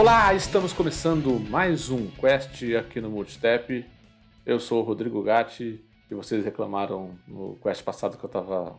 Olá, estamos começando mais um Quest aqui no Multitap. Eu sou o Rodrigo Gatti e vocês reclamaram no Quest passado que eu estava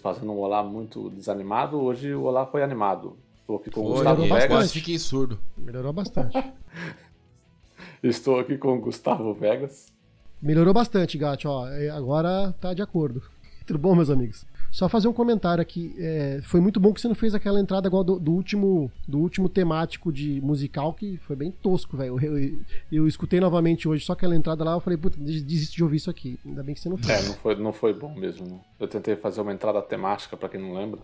fazendo um olá muito desanimado. Hoje o olá foi animado. Estou aqui com o Gustavo Vegas. Quase fiquei surdo. Melhorou bastante. Estou aqui com o Gustavo Vegas. Melhorou bastante, Gatti. Ó, é, agora tá de acordo. Tudo bom, meus amigos? Só fazer um comentário aqui. É, foi muito bom que você não fez aquela entrada igual do, do último do último temático de musical, que foi bem tosco, velho. Eu, eu, eu, escutei novamente hoje, só aquela entrada lá, eu falei, puta, desisto de ouvir isso aqui. Ainda bem que você não fez. É, não foi, não foi bom mesmo. Eu tentei fazer uma entrada temática, para quem não lembra.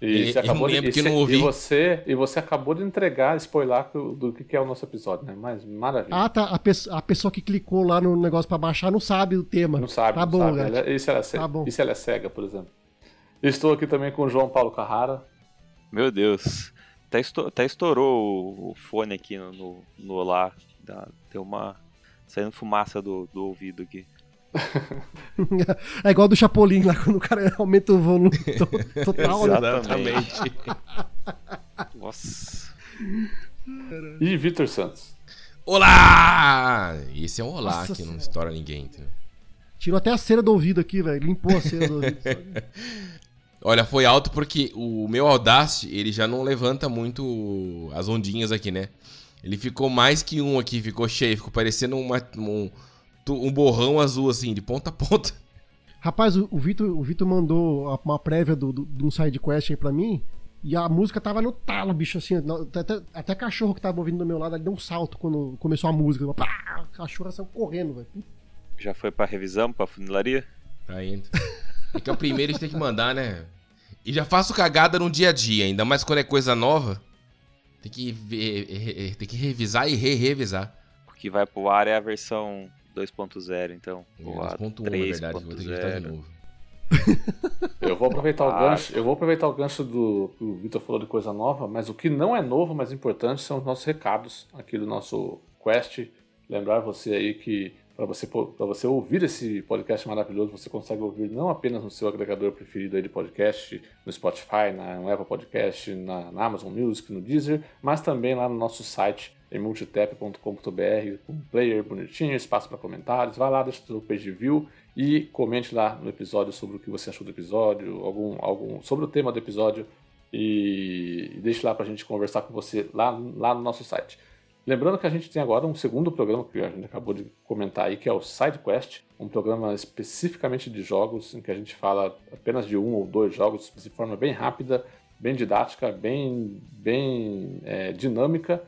E, você acabou de, e, e, você, e você acabou de entregar, spoiler do, do que é o nosso episódio, né? Mas maravilha. Ah, tá. A, pe a pessoa que clicou lá no negócio para baixar não sabe o tema. Não sabe. Tá não bom, sabe. Ela, isso, ela é cega, tá bom. isso ela é cega, por exemplo. Estou aqui também com o João Paulo Carrara. Meu Deus. Até, estourou, até estourou o fone aqui no, no, no Olá. Deu uma. saindo fumaça do, do ouvido aqui. é igual do Chapolin lá, quando o cara aumenta o volume total, né? Exatamente. Nossa. E Vitor Santos. Olá! Esse é um olá Nossa que senhora. não estoura ninguém. Entendeu? Tirou até a cera do ouvido aqui, velho. Limpou a cera do ouvido. Olha, foi alto porque o meu Audacity, ele já não levanta muito as ondinhas aqui, né? Ele ficou mais que um aqui, ficou cheio, ficou parecendo uma, um, um borrão azul, assim, de ponta a ponta. Rapaz, o, o Vitor o Vitor mandou uma prévia do, do, de um side quest aí pra mim. E a música tava no talo, bicho, assim. Até, até cachorro que tava ouvindo do meu lado, ele deu um salto quando começou a música. Pá, a cachorra saiu correndo, velho. Já foi pra revisão, pra funilaria? Tá indo. É que é o primeiro a gente tem que mandar, né? E já faço cagada no dia a dia, ainda mais quando é coisa nova. Tem que, tem que revisar e re-revisar. O que vai pro ar é a versão 2.0, então. É, 2.1, na verdade, vou ter que editar de novo. eu vou aproveitar o ah, gancho, eu vou aproveitar o gancho do que o Vitor falou de coisa nova, mas o que não é novo, mas importante são os nossos recados aqui do nosso Quest. Lembrar você aí que para você, você ouvir esse podcast maravilhoso, você consegue ouvir não apenas no seu agregador preferido de podcast, no Spotify, na, no Apple Podcast, na, na, Amazon Music, no Deezer, mas também lá no nosso site, em com um player bonitinho, espaço para comentários. Vai lá, deixa o seu page view e comente lá no episódio sobre o que você achou do episódio, algum, algum sobre o tema do episódio e, e deixe lá para a gente conversar com você lá, lá no nosso site. Lembrando que a gente tem agora um segundo programa que a gente acabou de comentar aí, que é o SideQuest, um programa especificamente de jogos, em que a gente fala apenas de um ou dois jogos de forma bem rápida, bem didática, bem, bem é, dinâmica.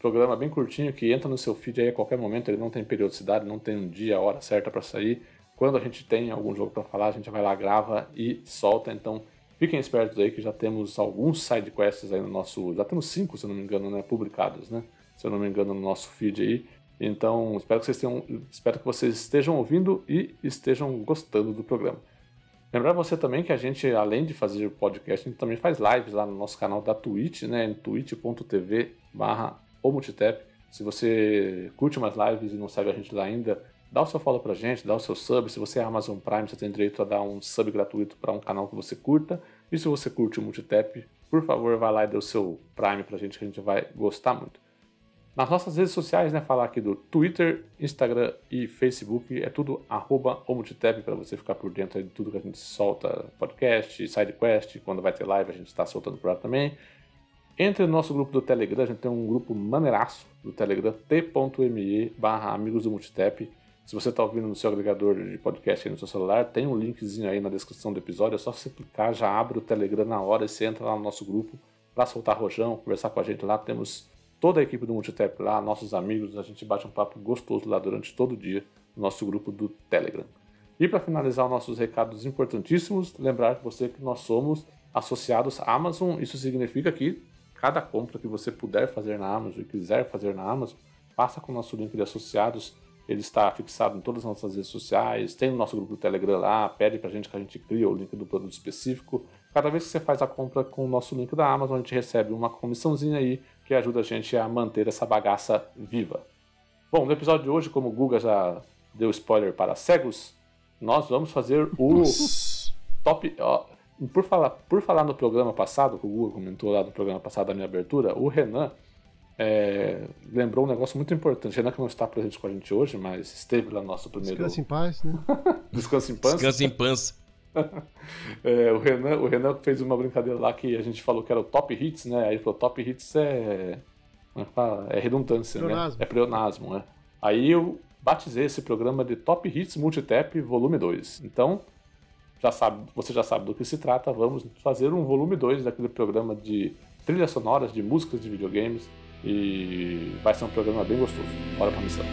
Programa bem curtinho que entra no seu feed aí a qualquer momento, ele não tem periodicidade, não tem um dia, hora certa para sair. Quando a gente tem algum jogo para falar, a gente vai lá, grava e solta. Então fiquem espertos aí que já temos alguns sidequests aí no nosso. Já temos cinco, se não me engano, né, publicados, né? Se eu não me engano, no nosso feed aí. Então, espero que vocês, tenham, espero que vocês estejam ouvindo e estejam gostando do programa. Lembrar você também que a gente, além de fazer podcast, a gente também faz lives lá no nosso canal da Twitch, né, twitch.tv barra Se você curte umas lives e não segue a gente lá ainda, dá o seu follow pra gente, dá o seu sub. Se você é Amazon Prime, você tem direito a dar um sub gratuito para um canal que você curta. E se você curte o Multitap, por favor, vá lá e dê o seu Prime pra gente, que a gente vai gostar muito. Nas nossas redes sociais, né, falar aqui do Twitter, Instagram e Facebook, é tudo arroba para você ficar por dentro de tudo que a gente solta, podcast, sidequest, quando vai ter live a gente está soltando por lá também. Entre no nosso grupo do Telegram, a gente tem um grupo maneiraço do Telegram, t.me barra amigos do Multitap. Se você está ouvindo no seu agregador de podcast aí no seu celular, tem um linkzinho aí na descrição do episódio, é só você clicar, já abre o Telegram na hora e você entra lá no nosso grupo para soltar rojão, conversar com a gente lá, temos toda a equipe do Multitap lá, nossos amigos, a gente bate um papo gostoso lá durante todo o dia no nosso grupo do Telegram. E para finalizar os nossos recados importantíssimos, lembrar você que nós somos associados à Amazon. Isso significa que cada compra que você puder fazer na Amazon e quiser fazer na Amazon, passa com o nosso link de associados. Ele está fixado em todas as nossas redes sociais, tem no nosso grupo do Telegram lá, pede para a gente que a gente crie o link do produto específico. Cada vez que você faz a compra com o nosso link da Amazon, a gente recebe uma comissãozinha aí que ajuda a gente a manter essa bagaça viva. Bom, no episódio de hoje, como o Guga já deu spoiler para cegos, nós vamos fazer o Nossa. top. Ó, por, falar, por falar no programa passado, que o Guga comentou lá no programa passado da minha abertura, o Renan é, lembrou um negócio muito importante. Renan que não está presente com a gente hoje, mas esteve lá no nosso primeiro. Descansa em paz, né? Descansa em paz. Descansa em pança. É, o, Renan, o Renan fez uma brincadeira lá que a gente falou que era o Top Hits, né? Aí ele falou: Top Hits é. É, é redundância, pleonasmo. né? É pleonasmo, né? Aí eu batizei esse programa de Top Hits Multitap Volume 2. Então, já sabe, você já sabe do que se trata, vamos fazer um volume 2 daquele programa de trilhas sonoras de músicas de videogames e vai ser um programa bem gostoso. Bora pra missão.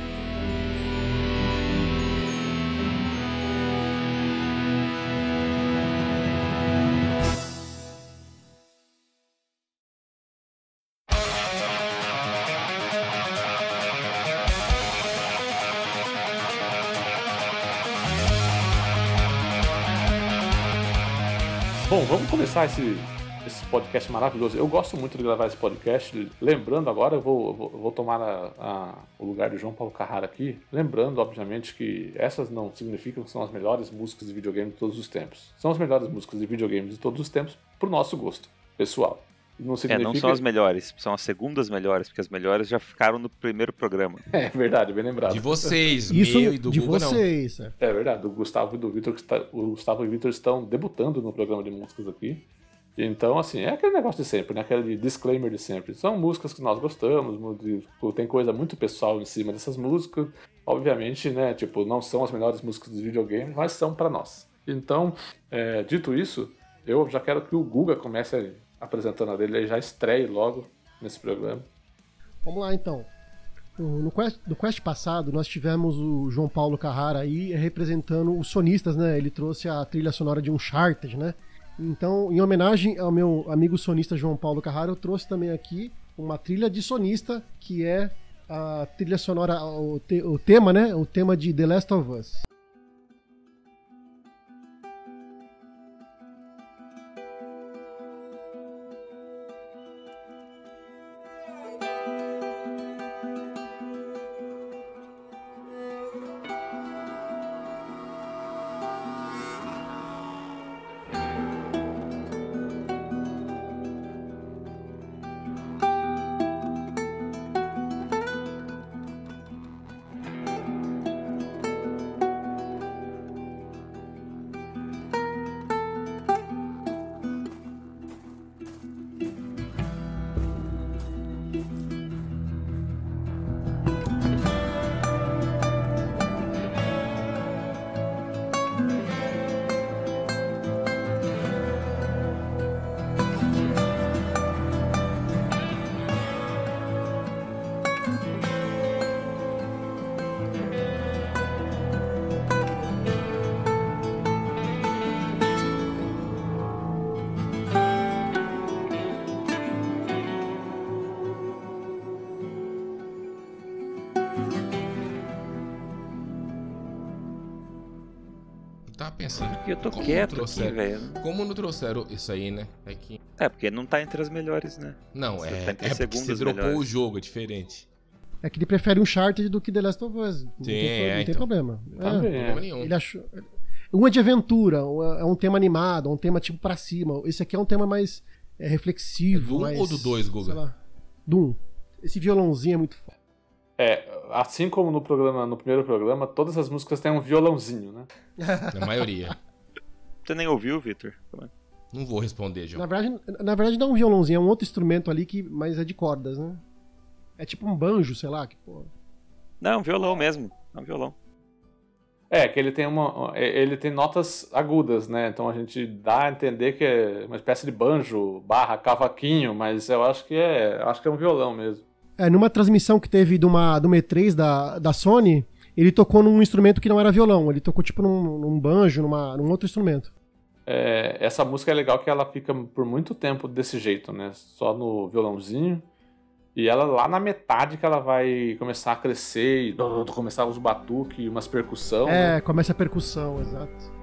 Começar esse, esse podcast maravilhoso. Eu gosto muito de gravar esse podcast. Lembrando agora, eu vou, vou, vou tomar a, a, o lugar de João Paulo Carrara aqui. Lembrando, obviamente, que essas não significam que são as melhores músicas de videogame de todos os tempos. São as melhores músicas de videogame de todos os tempos pro nosso gosto pessoal. Não significa... É, não são as melhores, são as segundas melhores, porque as melhores já ficaram no primeiro programa. É verdade, bem lembrado. De vocês, Isso meu e do de Google, vocês. não. É verdade, o Gustavo e do Vitor, o Gustavo e o Vitor estão debutando no programa de músicas aqui. Então, assim, é aquele negócio de sempre, né? Aquele disclaimer de sempre. São músicas que nós gostamos, tem coisa muito pessoal em cima dessas músicas. Obviamente, né? Tipo, não são as melhores músicas de videogame, mas são para nós. Então, é, dito isso, eu já quero que o Guga comece apresentando a dele, ele já estreie logo nesse programa. Vamos lá então. No quest, no quest passado, nós tivemos o João Paulo Carrara aí representando os sonistas, né? Ele trouxe a trilha sonora de Uncharted, né? Então, em homenagem ao meu amigo sonista João Paulo Carrara, eu trouxe também aqui uma trilha de sonista, que é a trilha sonora, o, te, o tema, né? O tema de The Last of Us. Quieto não aqui, trouxeram, velho. Como não trouxeram isso aí, né? É que. É, porque não tá entre as melhores, né? Não, Você é, tá entre é porque você dropou melhores. o jogo, é diferente. É que ele prefere Uncharted do que The Last of Us. Não tem, Sim, é, não tem então. problema. É, Também, Problema é. nenhum. ele achou. Um é de aventura, é é um tema animado, um tema tipo pra cima. Esse aqui é um tema mais é, reflexivo. É do um mais, ou do dois, Guga? sei lá, Do um. Esse violãozinho é muito foda. É, assim como no programa, no primeiro programa, todas as músicas têm um violãozinho, né? Na maioria. Você nem ouviu, Victor? Não vou responder, Na João. verdade, na verdade não é um violãozinho, é um outro instrumento ali que mas é de cordas, né? É tipo um banjo, sei lá, que pô. Não, um violão mesmo. É um violão. É, que ele tem uma. Ele tem notas agudas, né? Então a gente dá a entender que é uma espécie de banjo barra cavaquinho, mas eu acho que é. Acho que é um violão mesmo. É, numa transmissão que teve de uma, do E3 da, da Sony, ele tocou num instrumento que não era violão, ele tocou tipo num, num banjo, numa, num outro instrumento. É, essa música é legal que ela fica por muito tempo desse jeito, né? Só no violãozinho. E ela lá na metade que ela vai começar a crescer e começar os batuques, umas percussão. né? É, começa a percussão, exato.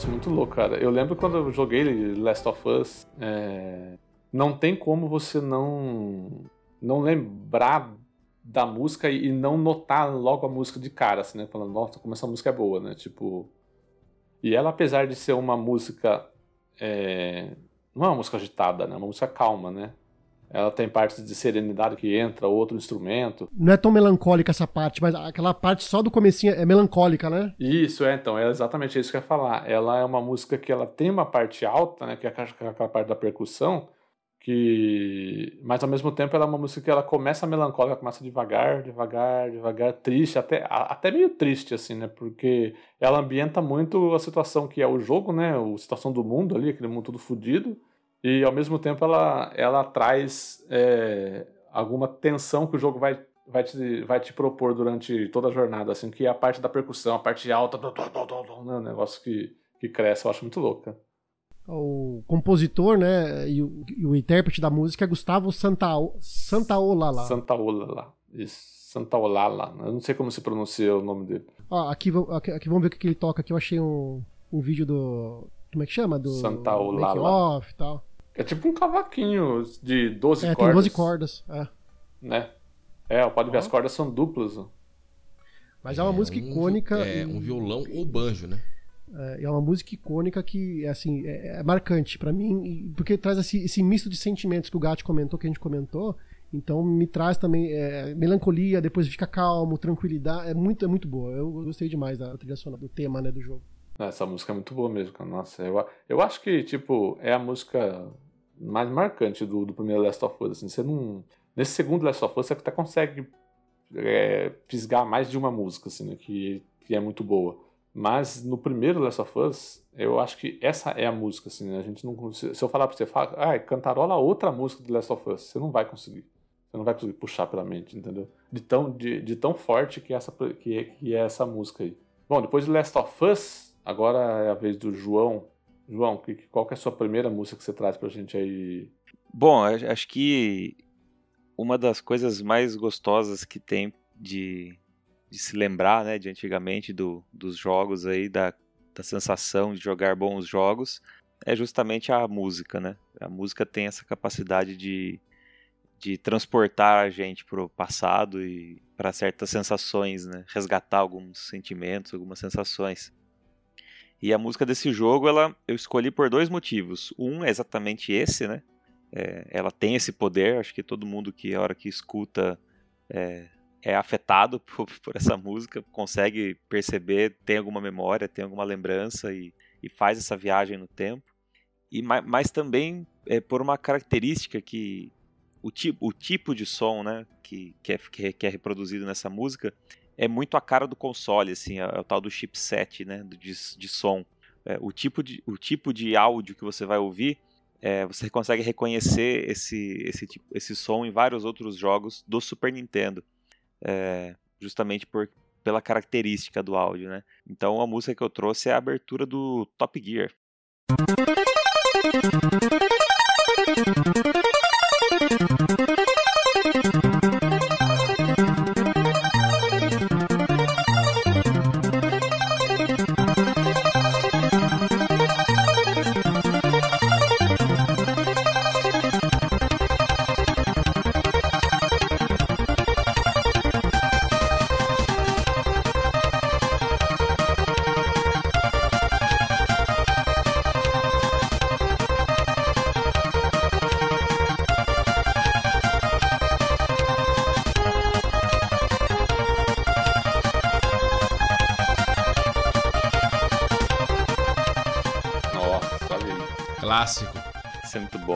Negócio muito louco, cara. Eu lembro quando eu joguei Last of Us, é, não tem como você não não lembrar da música e não notar logo a música de cara, assim, né? Falando, nossa, como essa música é boa, né? Tipo. E ela, apesar de ser uma música. É... Não é uma música agitada, né? É uma música calma, né? Ela tem partes de serenidade que entra, outro instrumento. Não é tão melancólica essa parte, mas aquela parte só do comecinho é melancólica, né? Isso, é, então, é exatamente isso que eu ia falar. Ela é uma música que ela tem uma parte alta, né, que é aquela parte da percussão, que mas ao mesmo tempo ela é uma música que ela começa melancólica, começa devagar, devagar, devagar, triste, até até meio triste assim, né? Porque ela ambienta muito a situação que é o jogo, né? A situação do mundo ali, aquele mundo tudo fodido, e ao mesmo tempo ela ela traz é, alguma tensão que o jogo vai vai te, vai te propor durante toda a jornada, assim, que é a parte da percussão, a parte alta, do, do, do, né? negócio que, que cresce, eu acho muito louca o compositor, né, e o, e o, intérprete da música é Gustavo Santaolala. Santaolala. Santaolala. Isso. Santaolala. Eu não sei como se pronuncia o nome dele. Ó, aqui, aqui, aqui vamos ver o que ele toca. Aqui eu achei um, um vídeo do. Como é que chama? Do Santaolala. Off e tal. É tipo um cavaquinho de 12 é, cordas. Tem 12 cordas, é. Né? É, pode ver, as cordas são duplas. Mas é uma é, música um, icônica. É, um violão ou banjo, né? É, é uma música icônica que assim, é, é marcante para mim, porque traz esse, esse, misto de sentimentos que o Gatti comentou, que a gente comentou. Então me traz também é, melancolia, depois fica calmo, tranquilidade. É muito, é muito boa. Eu gostei demais da trilha sonora, do tema né, do jogo. Essa música é muito boa mesmo, cara. Nossa, eu, eu acho que, tipo, é a música mais marcante do, do primeiro Last of Us. Assim, você não, nesse segundo Last of Us, você até consegue é, fisgar mais de uma música, assim, né, que, que é muito boa. Mas no primeiro Last of Us, eu acho que essa é a música, assim, né? A gente não se eu falar pra você, fala, ah, cantarola outra música do Last of Us, você não vai conseguir. Você não vai conseguir puxar pela mente, entendeu? De tão, de, de tão forte que, essa, que, que é essa música aí. Bom, depois de Last of Us, agora é a vez do João. João, que, qual que é a sua primeira música que você traz pra gente aí? Bom, acho que uma das coisas mais gostosas que tem de, de se lembrar, né, de antigamente do, dos jogos aí, da, da sensação de jogar bons jogos, é justamente a música, né? A música tem essa capacidade de, de transportar a gente para o passado e para certas sensações, né? Resgatar alguns sentimentos, algumas sensações. E a música desse jogo, ela, eu escolhi por dois motivos. Um é exatamente esse, né? É, ela tem esse poder, acho que todo mundo que a hora que escuta é, é afetado por, por, essa música, consegue perceber, tem alguma memória, tem alguma lembrança e, e faz essa viagem no tempo. E, mas também é por uma característica que o tipo, o tipo de som né, que, que, é, que é reproduzido nessa música é muito a cara do console, assim, é, é o tal do chipset né, de, de som. É, o, tipo de, o tipo de áudio que você vai ouvir, é, você consegue reconhecer esse, esse, tipo, esse som em vários outros jogos do Super Nintendo é, justamente por, pela característica do áudio, né? Então a música que eu trouxe é a abertura do Top Gear. Clássico.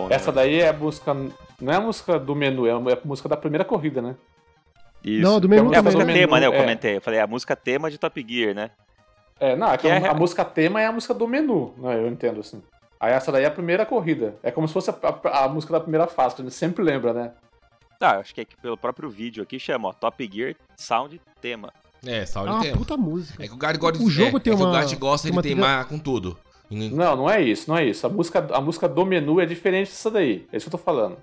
É bom, né? Essa daí é a música. Não é a música do menu, é a música da primeira corrida, né? Isso. Não, do menu é a música também. tema, né? Eu É. comentei. Eu falei, a música tema de Top Gear, né? É, não, é que Que a, é- a música tema é a música do menu, né? Eu entendo assim. Aí essa daí é a primeira corrida. É como se fosse a, a- a música da primeira fase, que a gente sempre lembra, né? Ah, acho que é que pelo próprio vídeo aqui chama, ó, Top Gear Sound Tema. É, É saúde uma tem. puta música. É que o Gart gosta O jogo é, tem é que uma- o Gart gosta tem de uma trilha- teimar com tudo. Não, não é isso, não é isso. A música, a música do menu é diferente dessa daí. É isso que eu tô falando.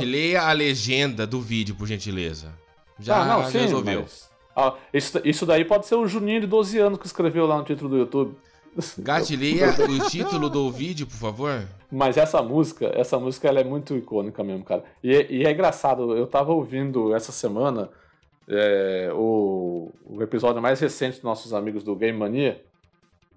Leia a legenda do vídeo, por gentileza. Já, ah, não, sim, resolveu. mas- Ah, isso, isso daí pode ser o Juninho de 12 anos que escreveu lá no título do YouTube. Gart, leia o título do vídeo, por favor. Mas essa música, essa música ela é muito icônica mesmo, cara. E, é- e é engraçado, eu tava ouvindo essa semana é, o, o episódio mais recente dos nossos amigos do Game Mania.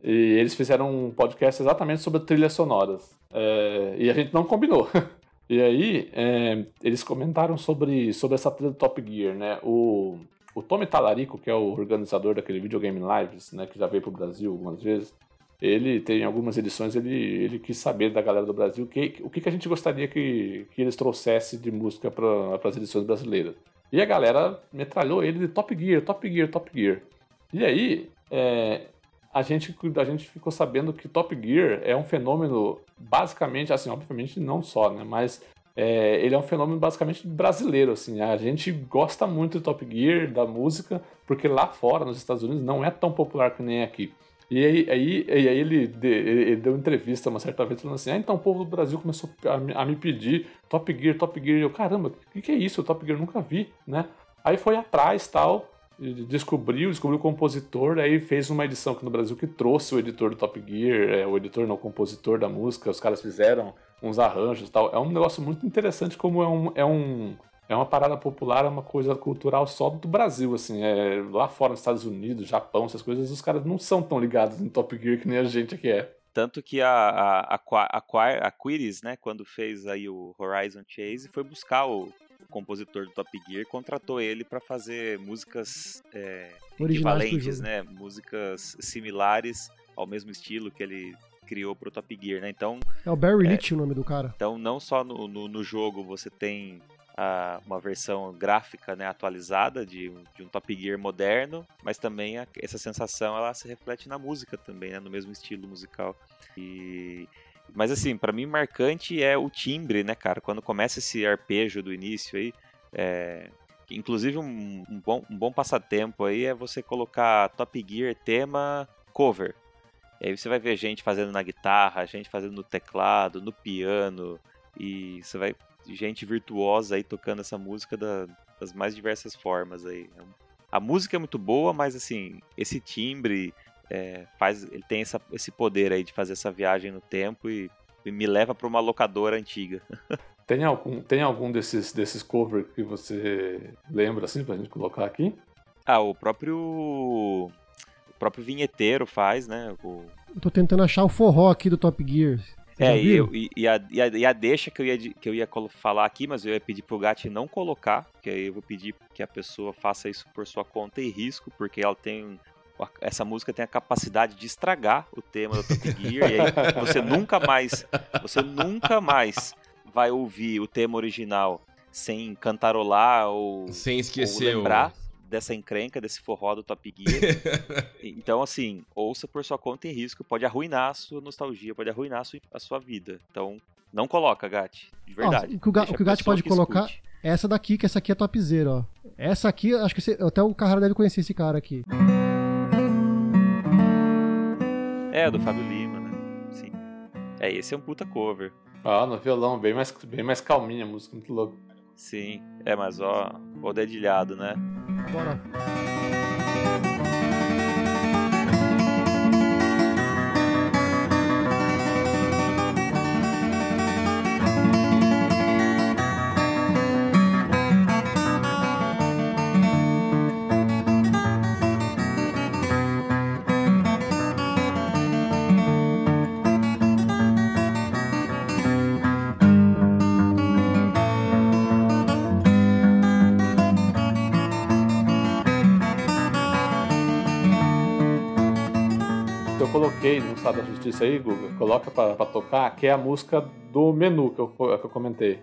E eles fizeram um podcast exatamente sobre trilhas sonoras. É, e a gente não combinou. e aí, é, eles comentaram sobre, sobre essa trilha do Top Gear, né? O, o Tommy Talarico, que é o organizador daquele Videogame Lives, né? Que já veio pro Brasil algumas vezes. Ele tem algumas edições, ele, ele quis saber da galera do Brasil que, o que, que a gente gostaria que, que eles trouxessem de música para as edições brasileiras. E a galera metralhou ele de Top Gear, Top Gear, Top Gear. E aí, é, a, gente, a gente ficou sabendo que Top Gear é um fenômeno basicamente, assim, obviamente não só, né? Mas é, ele é um fenômeno basicamente brasileiro, assim. A gente gosta muito de Top Gear, da música, porque lá fora, nos Estados Unidos, não é tão popular que nem aqui. E aí, aí, aí ele, de, ele, deu entrevista uma certa vez falando assim: ah, então o povo do Brasil começou a, a me pedir Top Gear, Top Gear. E eu, caramba, o que, que, é isso? Top Gear nunca vi, né? Aí foi atrás tal, descobriu, descobriu o compositor, aí fez uma edição aqui no Brasil que trouxe o editor do Top Gear, é, o editor não, o compositor da música, os caras fizeram uns arranjos tal. É um negócio muito interessante como é um, é um é uma parada popular, é uma coisa cultural só do Brasil, assim. É, lá fora, nos Estados Unidos, Japão, essas coisas, os caras não são tão ligados em Top Gear que nem a gente aqui é. Tanto que a, a, a, a, a Quiris, né, quando fez aí o Horizon Chase, foi buscar o compositor do Top Gear, contratou ele para fazer músicas é, equivalentes, né, músicas similares ao mesmo estilo que ele criou pro Top Gear, né? Então é o Barry é, Leach o nome do cara. Então não só no, no, no jogo você tem a, uma versão gráfica né, atualizada de, de, um Top Gear moderno, mas também a, essa sensação ela se reflete na música também, né, no mesmo estilo musical. E, mas assim, para mim marcante é o timbre, né, cara? Quando começa esse arpejo do início aí, é, inclusive um, um, bom, um bom passatempo aí é você colocar Top Gear tema cover. E aí você vai ver gente fazendo na guitarra, gente fazendo no teclado, no piano, e você vai gente virtuosa aí tocando essa música da, das mais diversas formas aí. A música é muito boa, mas assim, esse timbre é, faz, ele tem essa, esse poder aí de fazer essa viagem no tempo e, e me leva para uma locadora antiga. tem algum, tem algum desses, desses covers que você lembra assim pra gente colocar aqui? Ah, o próprio o próprio vinheteiro faz, né? O... Eu tô tentando achar o forró aqui do Top Gear. É, e, eu, e, e, a, e, a, e, a, deixa que eu, ia, que eu ia falar aqui, mas eu ia pedir pro Gatti não colocar, que aí eu vou pedir que a pessoa faça isso por sua conta e risco, porque ela tem. Essa música tem a capacidade de estragar o tema do Top Gear, e aí você nunca mais. Você nunca mais vai ouvir o tema original sem cantarolar ou, sem esquecer ou lembrar dessa encrenca, desse forró do Top Gear. então, assim, ouça por sua conta em risco, pode arruinar a sua nostalgia, pode arruinar a sua, a sua vida. Então, não coloca, Gat, de verdade. o que o, o, que o Gat pode colocar é essa daqui, que essa aqui é topzera, ó. Essa aqui, acho que você, até o Carrara deve conhecer esse cara aqui. É, do Fábio Lima, né? Sim. É, esse é um puta cover. Ah, no violão, bem mais, bem mais calminha a música, muito louco. Sim, é, mas ó, o dedilhado, né? Bora. No Estado da Justiça aí, Google, coloca para tocar, que é a música do menu que eu, que eu comentei.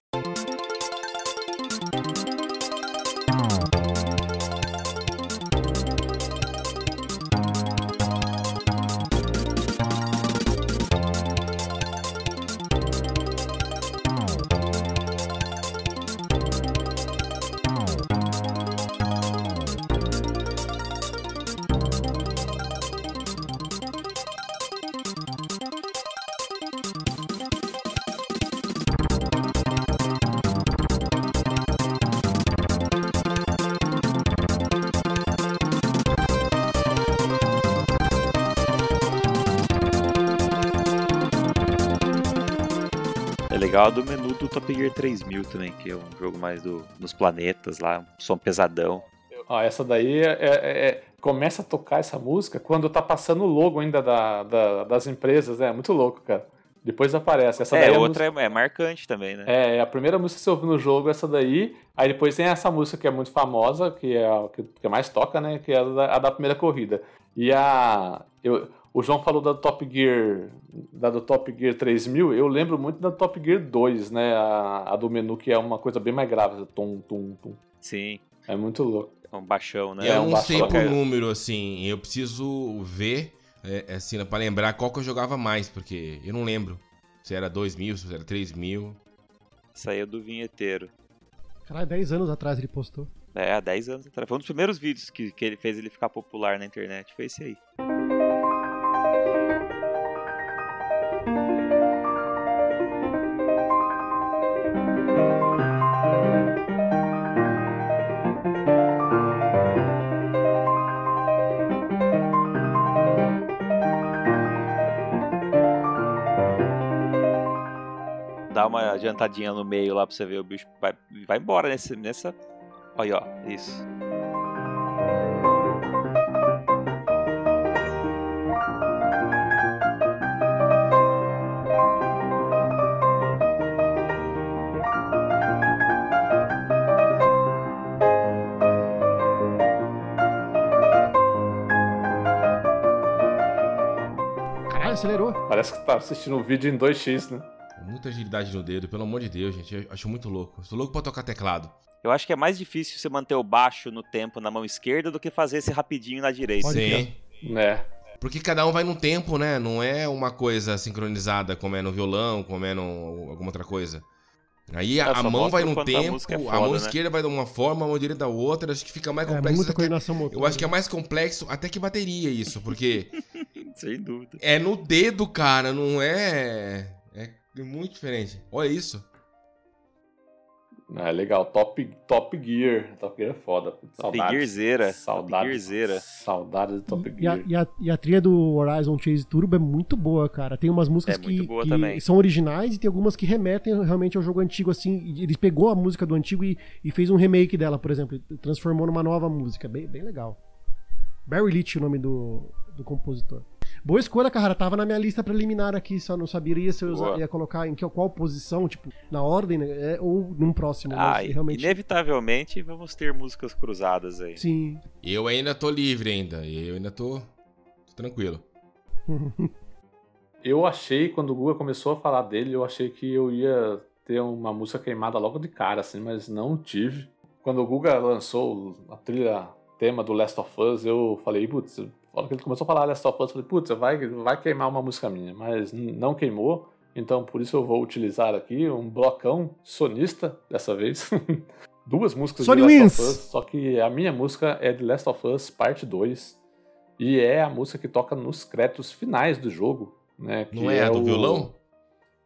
Legal do menu do Top Gear 3000 também, que é um jogo mais do, nos planetas lá, um som pesadão. Ó, essa daí é, é, é, começa a tocar essa música quando tá passando o logo ainda da, da, das empresas, né? É muito louco, cara. Depois aparece. Essa é, daí é outra música... é, é, marcante também, né? É, a primeira música que você ouve no jogo, essa daí. Aí depois tem essa música que é muito famosa, que é a que, que mais toca, né? Que é a da, a da primeira corrida. E a. Eu, o João falou da Top Gear, da do Top Gear 3000, eu lembro muito da Top Gear 2, né? A, a do menu, que é uma coisa bem mais grave, tum, tum, tum. Sim. É muito louco. É um baixão, né? Eu É um não sei por número, assim. Eu preciso ver, é, assim, pra lembrar qual que eu jogava mais, porque eu não lembro. Se era 2 mil, se era 3 mil. Saiu do vinheteiro. Caralho, 10 anos atrás ele postou. É, há 10 anos atrás. Foi um dos primeiros vídeos que, que ele fez ele ficar popular na internet. Foi esse aí. Adiantadinha no meio lá pra você ver o bicho. Vai, vai embora nesse, nessa. Olha, ó. Isso. Caralho, acelerou. Parece que tá assistindo um vídeo em 2x, né? Muita agilidade no dedo, pelo amor de Deus, gente. Eu acho muito louco. Estou louco pra tocar teclado. Eu acho que é mais difícil você manter o baixo no tempo na mão esquerda do que fazer esse rapidinho na direita. Pode Sim. Né? Porque cada um vai num tempo, né? Não é uma coisa sincronizada como é no violão, como é no alguma outra coisa. Aí a, É, a mão vai num a tempo, é a foda, mão né? esquerda vai de uma forma, a mão direita da outra. Acho que fica mais É, complexo. muita até- coordenação motora. eu acho que é mais complexo até que bateria isso, porque Sem dúvida. é no dedo, cara, não é. É muito diferente. Olha isso. É legal. Top, top Gear. Top Gear é foda. Top Saudades. Gearzeira. Top Saudades. Gearzeira. Saudades do Top E a, Gear. e, a, e a trilha do Horizon Chase Turbo é muito boa, cara. Tem umas músicas É que, que são originais e tem algumas que remetem realmente ao jogo antigo, assim. Ele pegou a música do antigo e, e fez um remake dela, por exemplo. Transformou numa nova música. Bem, bem legal. Barry Leach, o nome do, do compositor. Boa escolha, cara. Tava na minha lista preliminar aqui, só não saberia se eu ia colocar em que, qual posição, tipo, na ordem, né? é, ou num próximo. Ah, mas realmente. inevitavelmente vamos ter músicas cruzadas aí. Sim. Eu ainda tô livre ainda. Eu ainda tô, tô tranquilo. Eu achei, quando o Guga começou a falar dele, eu achei que eu ia ter uma música queimada logo de cara, assim, mas não tive. Quando o Guga lançou a trilha tema do Last of Us, eu falei, putz, hora que ele começou a falar Last of Us, eu falei, putz, vai, vai queimar uma música minha, mas não queimou, então por isso eu vou utilizar aqui um blocão sonista dessa vez. Duas músicas Sony de Last Wins. of Us, só que a minha música é de Last of Us Parte 2 e é a música que toca nos créditos finais do jogo, né? que Não é, a do o- violão?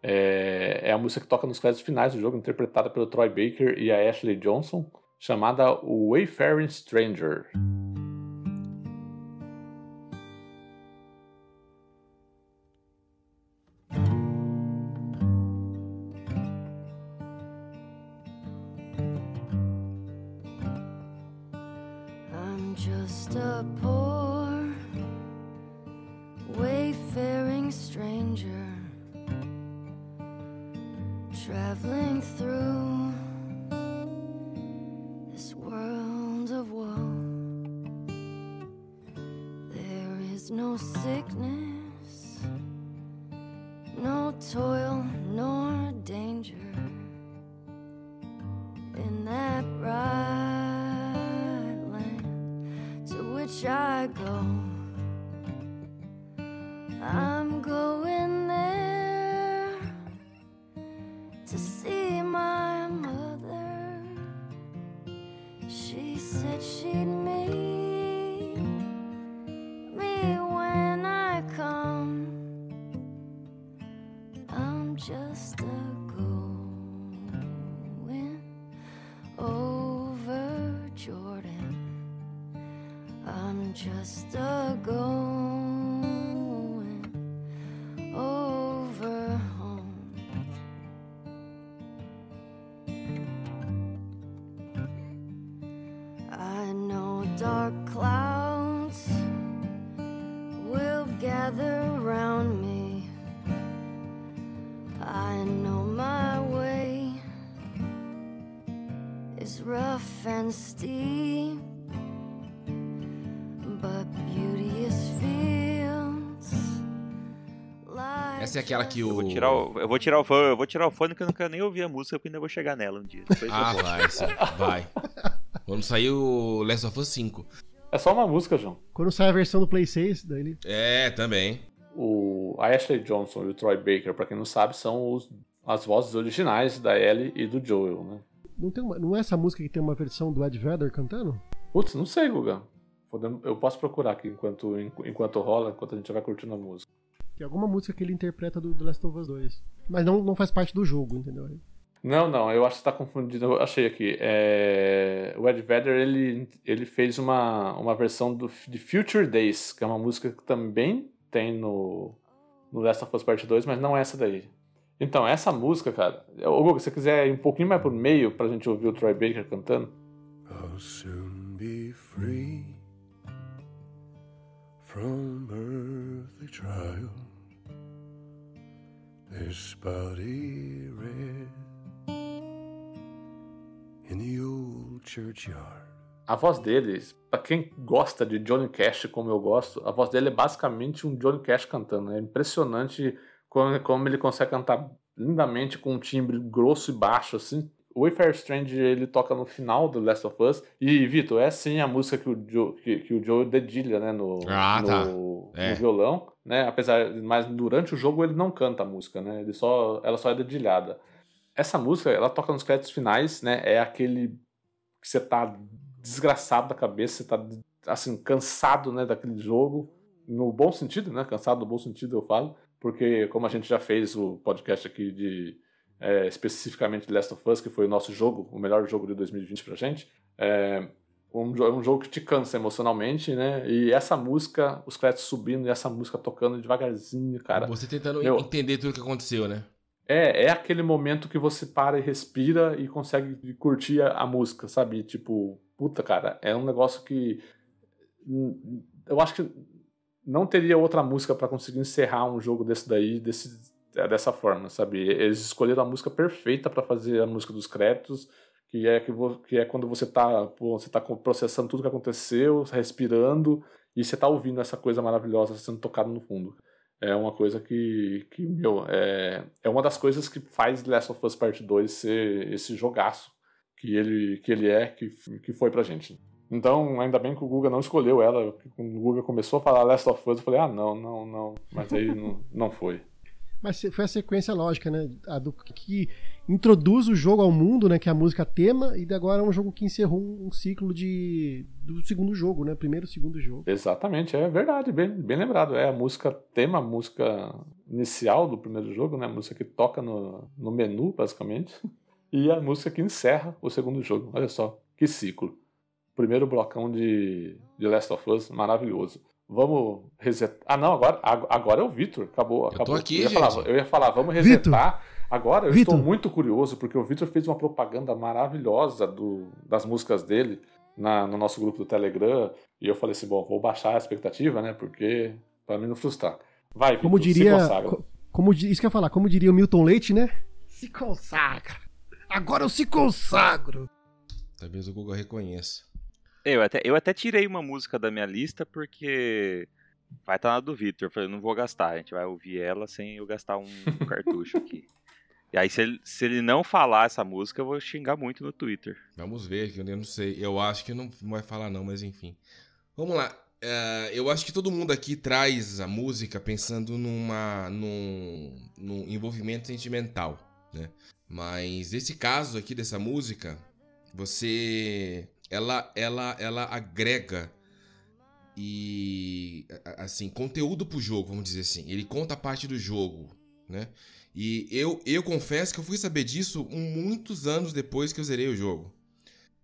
é, é a música que toca nos créditos finais do jogo, interpretada pelo Troy Baker e a Ashley Johnson, chamada Wayfaring Stranger. Essa é aquela que o. Eu vou tirar o, eu vou tirar o fone, eu vou tirar o fone que eu não quero nem ouvir a música, porque ainda vou chegar nela um dia. Depois Ah, vai, sim, vai. Quando sair o Last of Us 5. É só uma música, João. Quando sai a versão do Play 6, daí ele. É, também. O, a Ashley Johnson e o Troy Baker, pra quem não sabe, são os- as vozes originais da Ellie e do Joel, né? Não, tem uma- não é essa música que tem uma versão do Ed Vedder cantando? Putz, não sei, Guga. Podemos- Eu posso procurar aqui enquanto, enquanto rola, enquanto a gente vai curtindo a música. Tem alguma música que ele interpreta do The Last of Us 2. Mas não, não faz parte do jogo, entendeu? Não, não, eu acho que você tá confundindo. Eu achei aqui. É, O Ed Vedder, ele, ele fez uma, uma versão do, de Future Days, que é uma música que também tem no, no Last of Us Part 2, mas não é essa daí. Então, essa música, cara. Ô, Guga, se você quiser ir um pouquinho mais por meio pra gente ouvir o Troy Baker cantando. I'll soon be free from earthly. Rests in the old churchyard. A voz dele, pra quem gosta de Johnny Cash como eu gosto, a voz dele é basicamente um Johnny Cash cantando. É impressionante como, como ele consegue cantar lindamente com um timbre grosso e baixo, assim. O Wayfarer Strange ele toca no final do Last of Us. E, Vitor, é sim a música que o Joe, que, que o Joe dedilha, né? No, Ah, no, tá. no É. violão, né? Apesar, mas durante o jogo ele não canta a música, né? Ele só, ela só é dedilhada. Essa música, ela toca nos créditos finais, né? É aquele que você tá desgraçado da cabeça, você tá assim cansado, né, daquele jogo, no bom sentido, né? Cansado no bom sentido eu falo, porque como a gente já fez o podcast aqui de é, especificamente Last of Us, que foi o nosso jogo, o melhor jogo de 2020 pra gente, é um, jo- um jogo que te cansa emocionalmente, né? E essa música, os créditos subindo e essa música tocando devagarzinho, cara. Você tentando meu- entender tudo que aconteceu, né? É, é aquele momento que você para e respira e consegue curtir a, a música, sabe? Tipo, puta, cara, é um negócio que. hum, Eu acho que não teria outra música pra conseguir encerrar um jogo desse daí, desse, é, dessa forma, sabe? Eles escolheram a música perfeita pra fazer a música dos créditos, que é, que, vo- que é quando você tá, pô, você tá processando tudo que aconteceu, respirando, e você tá ouvindo essa coisa maravilhosa sendo tocada no fundo é uma coisa que, que meu, é, é uma das coisas que faz Last of Us Part 2 ser esse jogaço que ele, que ele é, que, que foi pra gente. Então, ainda bem que o Guga não escolheu ela. Quando o Guga começou a falar Last of Us, eu falei, ah, não, não, não. Mas aí não, não foi. Mas foi a sequência lógica, né? A do que introduz o jogo ao mundo, né? Que é a música tema, e agora é um jogo que encerrou um, ciclo de do segundo jogo, né? Primeiro segundo jogo. Exatamente, é verdade, bem, bem lembrado. É a música tema, a música inicial do primeiro jogo, né? A música que toca no, no menu, basicamente. E a música que encerra o segundo jogo. Olha só, que ciclo. Primeiro blocão de, de Last of Us, maravilhoso. Vamos resetar. Ah, não, agora, ag- agora é o Vitor. Acabou, tô acabou. aqui, eu, ia gente. falar, eu ia falar, vamos resetar. Agora eu Vitor. estou muito curioso, porque o Vitor fez uma propaganda maravilhosa do, das músicas dele na, no nosso grupo do Telegram. E eu falei assim: bom, vou baixar a expectativa, né? Porque. Pra mim não frustrar. Vai, Como Vitor, se diria. co- Como, isso que eu ia falar, como diria o Milton Leite, né? Se consagra. Agora eu se consagro. Talvez o Google reconheça. Eu até, eu até tirei uma música da minha lista porque vai estar na do Victor. Eu falei, não vou gastar, a gente vai ouvir ela sem eu gastar um cartucho aqui. E aí, se ele, se ele não falar essa música, eu vou xingar muito no Twitter. Vamos ver, que eu não sei. Eu acho que não vai falar não, mas enfim. Vamos lá. É, eu acho que todo mundo aqui traz a música pensando numa, num, num envolvimento sentimental, né? Mas esse caso aqui dessa música, você, ela, ela, ela agrega e assim conteúdo pro jogo, vamos dizer assim. Ele conta parte do jogo, né? E eu, eu confesso que eu fui saber disso muitos anos depois que eu zerei o jogo.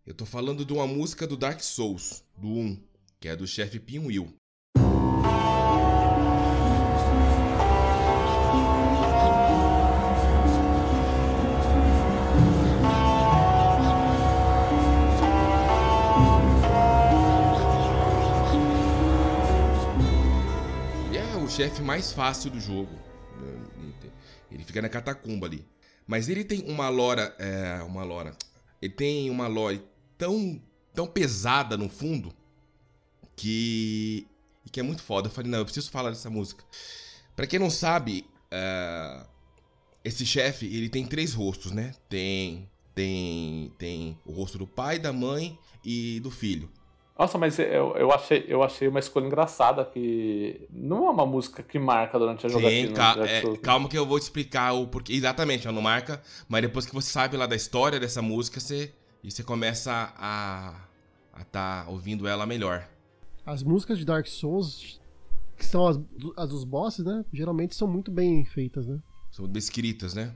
Eu tô falando de uma música do Dark Souls, do 1, que é do chefe Pinwheel. Chefe mais fácil do jogo. Ele fica na catacumba ali. Mas ele tem uma lora. É, uma lora. ele tem uma lore tão, tão pesada no fundo que, que é muito foda. Eu falei, não, eu preciso falar dessa música. Pra quem não sabe, uh, esse chefe, ele tem três rostos, né? Tem, tem, tem o rosto do pai, da mãe e do filho. Nossa, mas eu, eu, achei, eu achei uma escolha engraçada que não é uma música que marca durante a jogatina. Sim, ca é, calma que eu vou te explicar o porquê. Exatamente, ela não marca, mas depois que você sabe lá da história dessa música, você, e você começa a estar tá ouvindo ela melhor. As músicas de Dark Souls, que são as, as dos bosses, né? Geralmente são muito bem feitas, né? São descritas, né?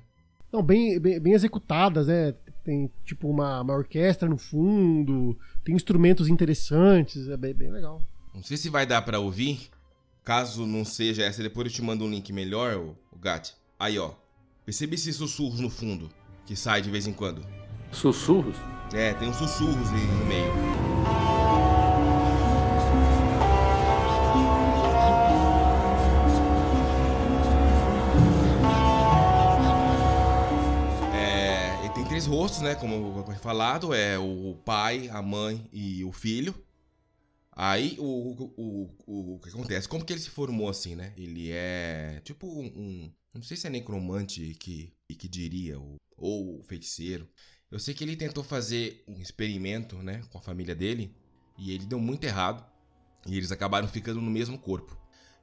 Não, bem, bem, bem executadas, né? Tem tipo uma, uma orquestra no fundo, tem instrumentos interessantes, é bem, bem legal. Não sei se vai dar para ouvir. Caso não seja essa, depois eu te mando um link melhor, o, o Gat. Aí, ó. Percebe esses sussurros no fundo que sai de vez em quando? Sussurros? É, tem uns sussurros aí no meio. Três rostos, né? Como foi falado, é o pai, a mãe e o filho. Aí o, o, o, o que acontece? Como que ele se formou assim, né? Ele é tipo um. Não sei se é necromante que, que diria, ou, ou feiticeiro. Eu sei que ele tentou fazer um experimento, né, com a família dele, e ele deu muito errado. E eles acabaram ficando no mesmo corpo.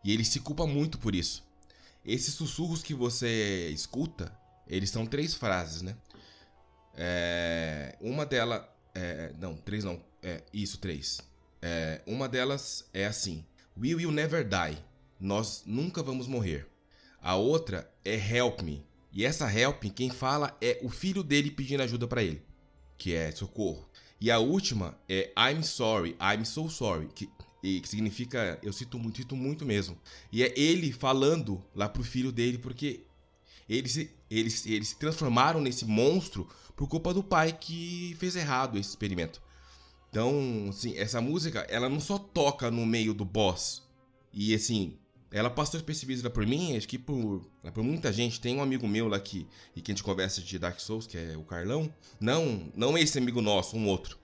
E ele se culpa muito por isso. Esses sussurros que você escuta, eles são três frases, né? É, uma delas. É, não, três não. É, isso, três. É, uma delas é assim: We will never die. Nós nunca vamos morrer. A outra é Help me. E essa help, quem fala é o filho dele pedindo ajuda para ele, que é socorro. E a última é I'm sorry, I'm so sorry, que, que significa eu sinto muito, sinto muito mesmo. E é ele falando lá pro filho dele, porque eles, eles, eles se transformaram nesse monstro por culpa do pai que fez errado esse experimento. Então, assim, essa música, ela não só toca no meio do boss. E assim, ela passou despercebida por mim, acho que por, por muita gente. Tem um amigo meu lá que, e que a gente conversa de Dark Souls, que é o Carlão. Não, não esse amigo nosso, um outro.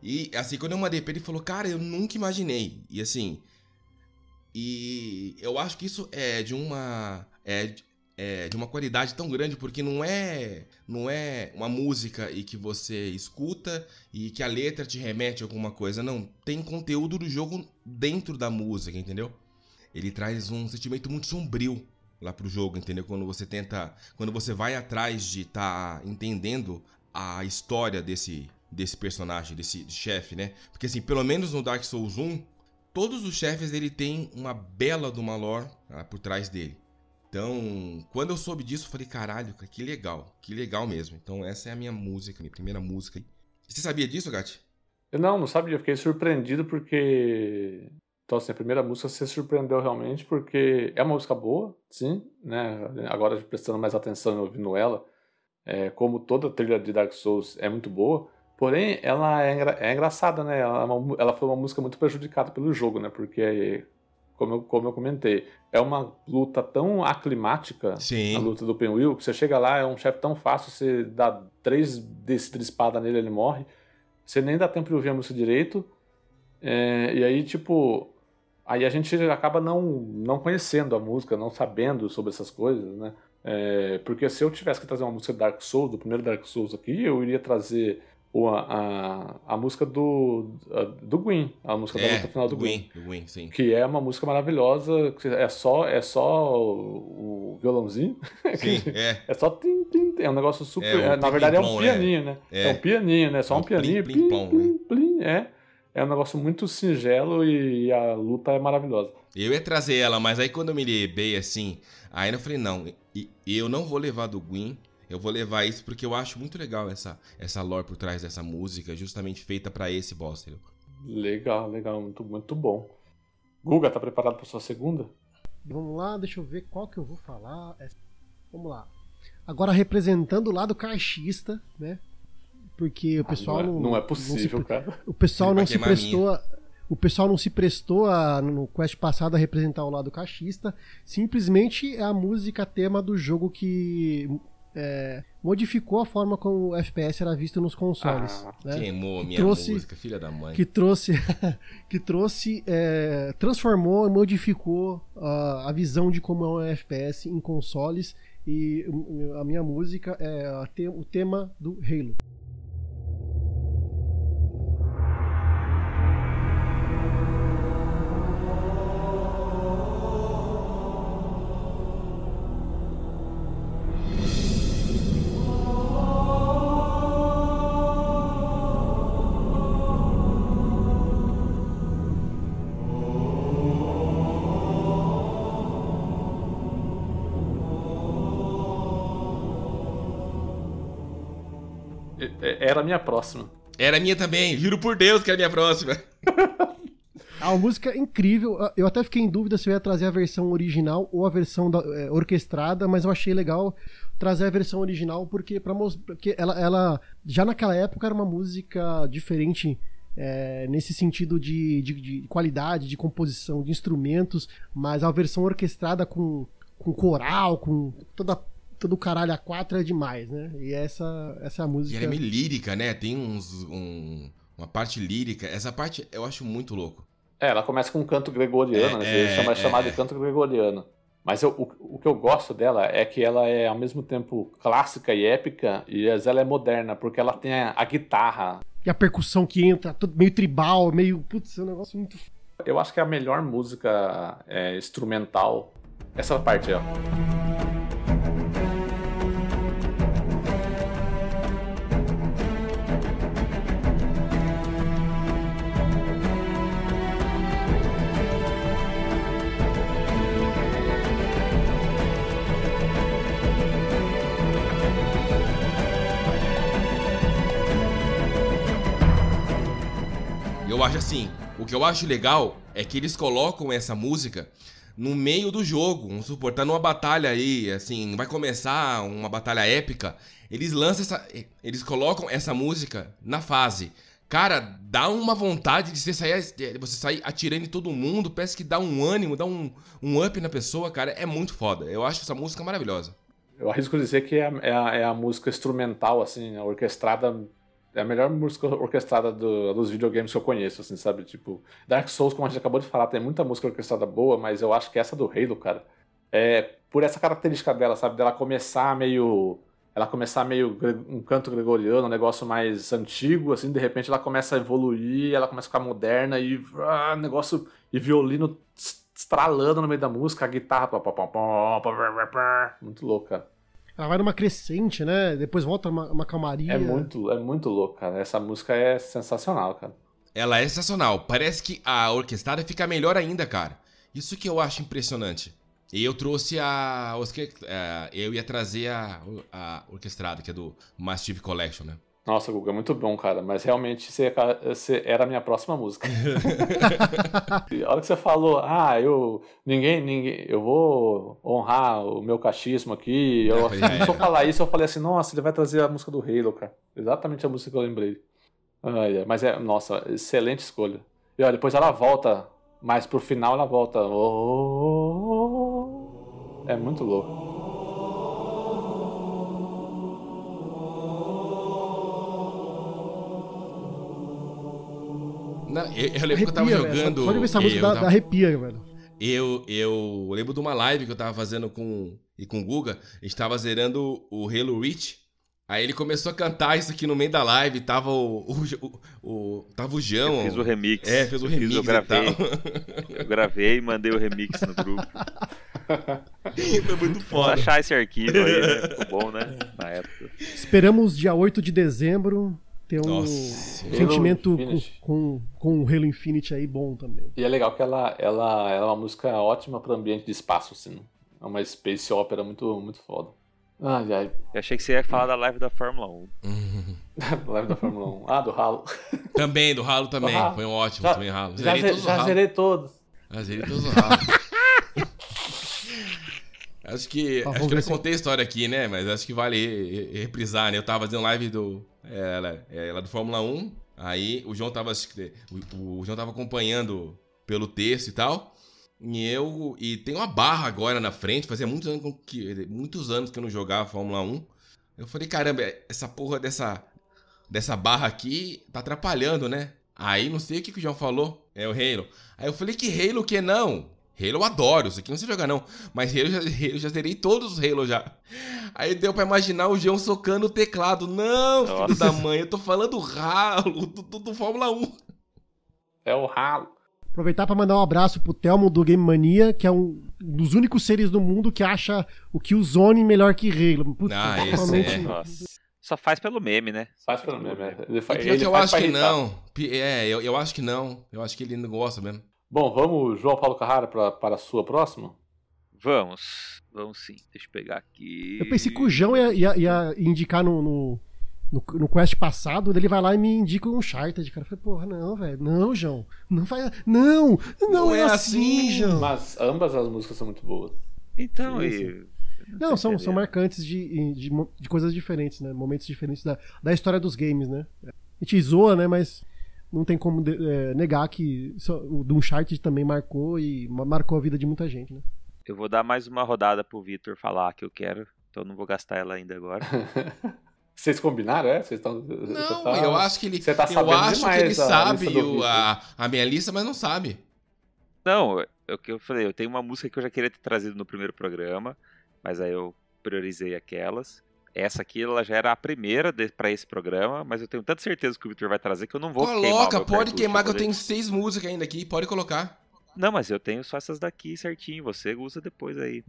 E assim, quando eu mandei pra ele, ele falou, cara, eu nunca imaginei. E assim. E eu acho que isso é de uma. É, é, de uma qualidade tão grande porque não é não é uma música e que você escuta e que a letra te remete a alguma coisa. Não tem conteúdo do jogo dentro da música entendeu? Ele traz um sentimento muito sombrio lá pro jogo entendeu? Quando você tenta quando você vai atrás de estar tá entendendo a história desse desse personagem desse chefe né? Porque assim pelo menos no Dark Souls 1 todos os chefes ele tem uma bela do lore ah, por trás dele então, quando eu soube disso, eu falei, caralho, que legal, que legal mesmo. Então, essa é a minha música, minha primeira música. Você sabia disso, Gatti? Eu não, não sabia. Fiquei surpreendido porque. Então, assim, a primeira música você surpreendeu realmente porque é uma música boa, sim, né? Agora, prestando mais atenção e ouvindo ela, é, como toda trilha de Dark Souls é muito boa, porém, ela é, engra é engraçada, né? Ela, é uma, ela foi uma música muito prejudicada pelo jogo, né? Porque como eu, como eu comentei, é uma luta tão aclimática, Sim. a luta do Penwheel, que você chega lá, é um chefe tão fácil, você dá três desses de espada nele, ele morre. Você nem dá tempo de ouvir a música direito. É, e aí, tipo, aí a gente acaba não, não conhecendo a música, não sabendo sobre essas coisas, né? É, porque se eu tivesse que trazer uma música Dark Souls, do primeiro Dark Souls aqui, eu iria trazer o, a, a música do, do Gwen, a música é, da luta final do Gwen, Gwen, sim. que é uma música maravilhosa, é só é só o, o violãozinho, sim, é. é só tim, tim, é um negócio super, é, é, na verdade é um pianinho, né? É. é, um pianinho, né? Só um, um pianinho, plim, plim, plim, plim, plim, é. É um negócio muito singelo e a luta é maravilhosa. Eu ia trazer ela, mas aí quando eu me lembrei assim, aí eu falei, não, eu não vou levar do Gwen, eu vou levar isso porque eu acho muito legal essa, essa lore por trás dessa música, justamente feita para esse boss. Entendeu? Legal, legal, muito, muito bom. Guga, tá preparado para sua segunda? Vamos lá, deixa eu ver qual que eu vou falar. É, vamos lá. Agora representando o lado caixista, né? Porque o pessoal ah, não, é, não, é possível, não se, cara. O pessoal não se prestou a, o pessoal não se prestou a, no quest passado a representar o lado caixista. Simplesmente é a música tema do jogo que é, modificou a forma como o FPS era visto nos consoles. Ah, né? Queimou a minha trouxe- música, filha da mãe. que trouxe, que trouxe, é, transformou e modificou a, a visão de como é um FPS em consoles. E a minha música é a te- o tema do Halo. Era a minha próxima. Era a minha também, juro por Deus que era a minha próxima. A música é incrível. Eu até fiquei em dúvida se eu ia trazer a versão original ou a versão da- é, orquestrada, mas eu achei legal trazer a versão original porque, pra, mos- porque ela, ela já naquela época era uma música diferente é, nesse sentido de, de, de qualidade, de composição, de instrumentos, mas a versão orquestrada com, com coral, com toda, todo caralho a quatro é demais, né? E essa, essa é a E música. ela é meio lírica, né? Tem uns, um- uma parte lírica. Essa parte eu acho muito louco. É, ela começa com um canto gregoriano, É, né? é, chama, é, chamado é. de canto gregoriano. Mas eu- o, o que eu gosto dela é que ela é ao mesmo tempo clássica e épica, e ela é moderna, porque ela tem a, a guitarra. E a percussão que entra, tudo meio tribal, meio. Putz, é um negócio muito Eu acho que é a melhor música é, instrumental. Essa parte, ó. Que eu acho legal é que eles colocam essa música no meio do jogo. Vamos supor, tá numa batalha aí, assim, vai começar uma batalha épica. Eles lançam essa. Eles colocam essa música na fase. Cara, dá uma vontade de você sair, você sair atirando em todo mundo. Parece que dá um ânimo, dá um, um up na pessoa, cara. É muito foda. Eu acho essa música maravilhosa. Eu arrisco dizer que é é é a música instrumental, assim, a orquestrada. É a melhor música orquestrada do- dos videogames que eu conheço, assim, sabe? Tipo, Dark Souls, como a gente acabou de falar, tem muita música orquestrada boa, mas eu acho que essa do Halo, cara, é por essa característica dela, sabe? Dela começar meio. Ela começar meio um canto gregoriano, um negócio mais antigo, assim, de repente ela começa a evoluir, ela começa a ficar moderna e. Ah, negócio. E violino es- estralando no meio da música, a guitarra. pá, pá, pá, Ela vai numa crescente, né? Depois volta uma, uma calmaria. É muito, é muito louco, cara. Essa música é sensacional, cara. Ela é sensacional. Parece que a orquestrada fica melhor ainda, cara. Isso que eu acho impressionante. E eu trouxe a. a- Eu ia trazer a, a orquestrada, que é do Massive Collection, né? Nossa, Guga, é muito bom, cara. Mas realmente você, você era a minha próxima música. E a hora que você falou, ah, eu. Ninguém, ninguém. Eu vou honrar o meu cachismo aqui. Eu, Eu assim, começou é. a falar isso, eu falei assim, nossa, ele vai trazer a música do Halo, cara. Exatamente a música que eu lembrei. Ai, ai, mas é, nossa, excelente escolha. E ó, depois ela volta, mas pro final ela volta. "Oh". É muito louco. Não, eu, eu lembro que eu tava Arrepia, jogando. Só de ver essa música eu, dá, tava- dá arrepia, velho. eu, eu lembro de uma live que eu tava fazendo com, e com o Guga. A gente tava zerando o Halo Reach. Aí ele começou a cantar isso aqui no meio da live. Tava o. o, o, o- tava o João. Eu fiz o remix. É, fez o Eu remix eu e gravei. tal. Eu gravei e mandei o remix no grupo. Foi muito Vamos foda. achar esse arquivo aí, né? Ficou bom, né? Na época. Esperamos dia 8 de dezembro ter um Nossa. sentimento com, com, com o Halo Infinite aí bom também. E é legal que ela, ela, ela é uma música ótima para ambiente de espaço, assim. É uma space opera muito, muito foda. Ai, ai. Eu achei que você ia falar da live da Fórmula 1. Live da Fórmula 1. Ah, do Halo. Também, do Halo também. Do Halo. Foi um ótimo Já, também, Halo. já, Zerei ze- todos os já Halo. zerei todos. Já zerei todos os Halo. Acho que, Tá, acho que eu não contei a história aqui, né? Mas acho que vale re- re- reprisar, né? Eu tava fazendo live do. é, Ela, é, ela do Fórmula 1. Aí o João tava. O, o João tava acompanhando pelo texto e tal. E eu. E tem uma barra agora na frente. Fazia muitos anos que, muitos anos que eu não jogava Fórmula 1. Eu falei, caramba, essa porra dessa, dessa barra aqui tá atrapalhando, né? Aí não sei o que, que o João falou. É o Halo. Aí eu falei que Halo que não? Halo eu adoro, isso aqui não sei jogar não. Mas Halo, já- Halo já terei todos os Halo já. Aí deu pra imaginar o João socando o teclado. Não, filho Nossa. da mãe, eu tô falando ralo do, do, do Fórmula 1. É o ralo. Aproveitar pra mandar um abraço pro Telmo do Game Mania, que é um dos únicos seres do mundo que acha o Killzone melhor que Halo. Putz, Ah, esse totalmente- é. Nossa. Só faz pelo meme, né? Faz pelo meme. é. Ele, fa pior ele que eu faz acho que irritar. não. É, eu, eu acho que não. Eu acho que ele não gosta mesmo. Bom, vamos, João Paulo Carrara, pra, para a sua próxima? Vamos. Vamos sim. Deixa eu pegar aqui. Eu pensei que o João ia, ia- ia indicar no, no, no, no quest passado, ele vai lá e me indica um Uncharted, cara. Eu falei, porra, não, velho. Não, João. Não faz. Não! Não, Não é é assim, assim. João. Mas ambas as músicas são muito boas. Então, e. Não, são, são entendendo. marcantes de, de, de coisas diferentes, né? Momentos diferentes da, da história dos games, né? A gente zoa, né? Mas não tem como é, negar que só- o do Uncharted também marcou e ma- marcou a vida de muita gente, né? Eu vou dar mais uma rodada pro Vitor falar que eu quero. Então eu não vou gastar ela ainda agora. Vocês combinaram, é? Vocês estão. Não, eu acho que ele. Você tá eu acho que ele a sabe o- a, a minha lista, mas não sabe. Não, é o que eu falei, eu tenho uma música que eu já queria ter trazido no primeiro programa, mas aí eu priorizei aquelas. Essa aqui ela já era a primeira pra esse programa, mas eu tenho tanta certeza que o Vitor vai trazer que eu não vou queimar o Coloca, pode queimar, que eu tenho seis músicas ainda aqui, pode colocar. Não, mas eu tenho só essas daqui certinho, você usa depois aí.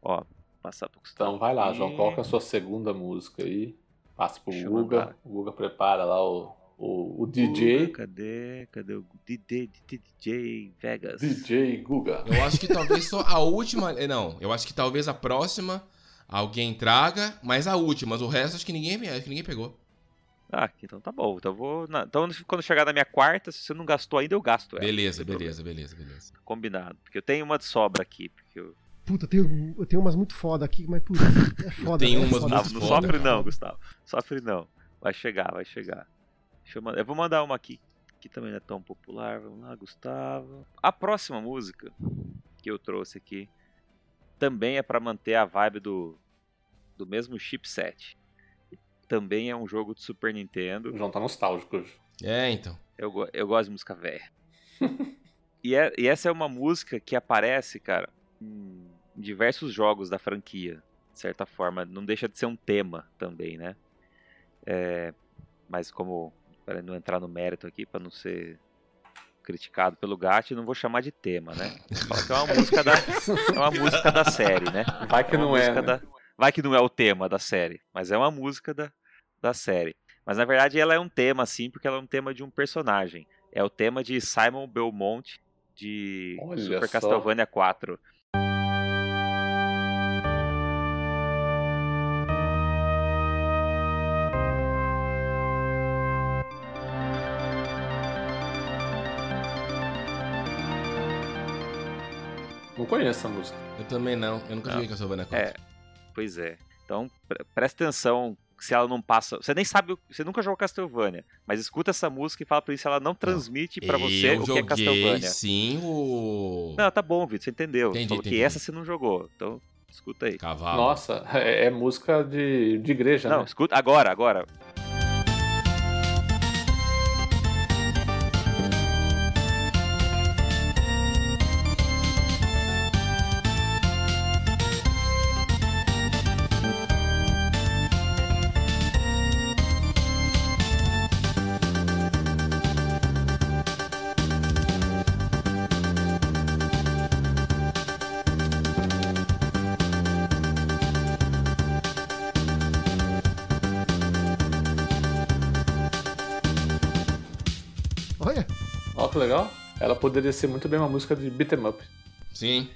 Ó, passar pro Gustavo. Então vai lá. João. É a sua segunda música aí? Passa pro Deixa Guga. O Guga prepara lá o, o, o Guga, DJ. Cadê? Cadê o DJ, DJ Vegas? DJ Guga. Eu acho que talvez só a última. eh, Não, eu acho que talvez a próxima alguém traga, mas a última. Mas o resto acho que ninguém, acho que ninguém pegou. Ah, então tá bom. Então eu vou. na- Então quando chegar na minha quarta, se você não gastou ainda, eu gasto ela. Beleza, tem beleza, beleza, beleza. Combinado. Porque eu tenho uma de sobra aqui. Porque eu... Puta, eu tenho, eu tenho umas muito foda aqui, mas putz, é foda. tenho é umas foda. muito não foda. sofre não, Gustavo. Sofre não. Vai chegar, vai chegar. Deixa eu, mandar... eu vou mandar uma aqui. Que também não é tão popular. Vamos lá, Gustavo. A próxima música que eu trouxe aqui também é pra manter a vibe do, do mesmo chipset. Também é um jogo de Super Nintendo. O João tá nostálgico hoje. É, então. Eu, eu gosto de música velha. e, é- e essa é uma música que aparece, cara, em diversos jogos da franquia. De certa forma, não deixa de ser um tema também, né? É, mas como, para não entrar no mérito aqui, para não ser criticado pelo Gat, não vou chamar de tema, né? Vou falar que é uma música da, é uma música da série, né? Vai que É uma não é. né? da- Vai que não é o tema da série, mas é uma música da, da série. Mas na verdade ela é um tema, sim, porque ela é um tema de um personagem. É o tema de Simon Belmont de Olha Super só. Castlevania 4. Não conheço essa música. Eu também não. Eu nunca joguei Castlevania 4. É, pois é. Então pre- presta atenção se ela não passa. Você nem sabe, o- você nunca jogou Castlevania, mas escuta essa música e fala pra ele se ela não transmite pra você o que é Castlevania. sim, o... Não, tá bom, Vitor, você entendeu. Entendi, Falou que entendi. essa você não jogou. Então, escuta aí. Cavalo. Nossa, é, é música de, de igreja, Não, né? escuta agora, agora. Poderia ser muito bem uma música de beat 'em up. Sim.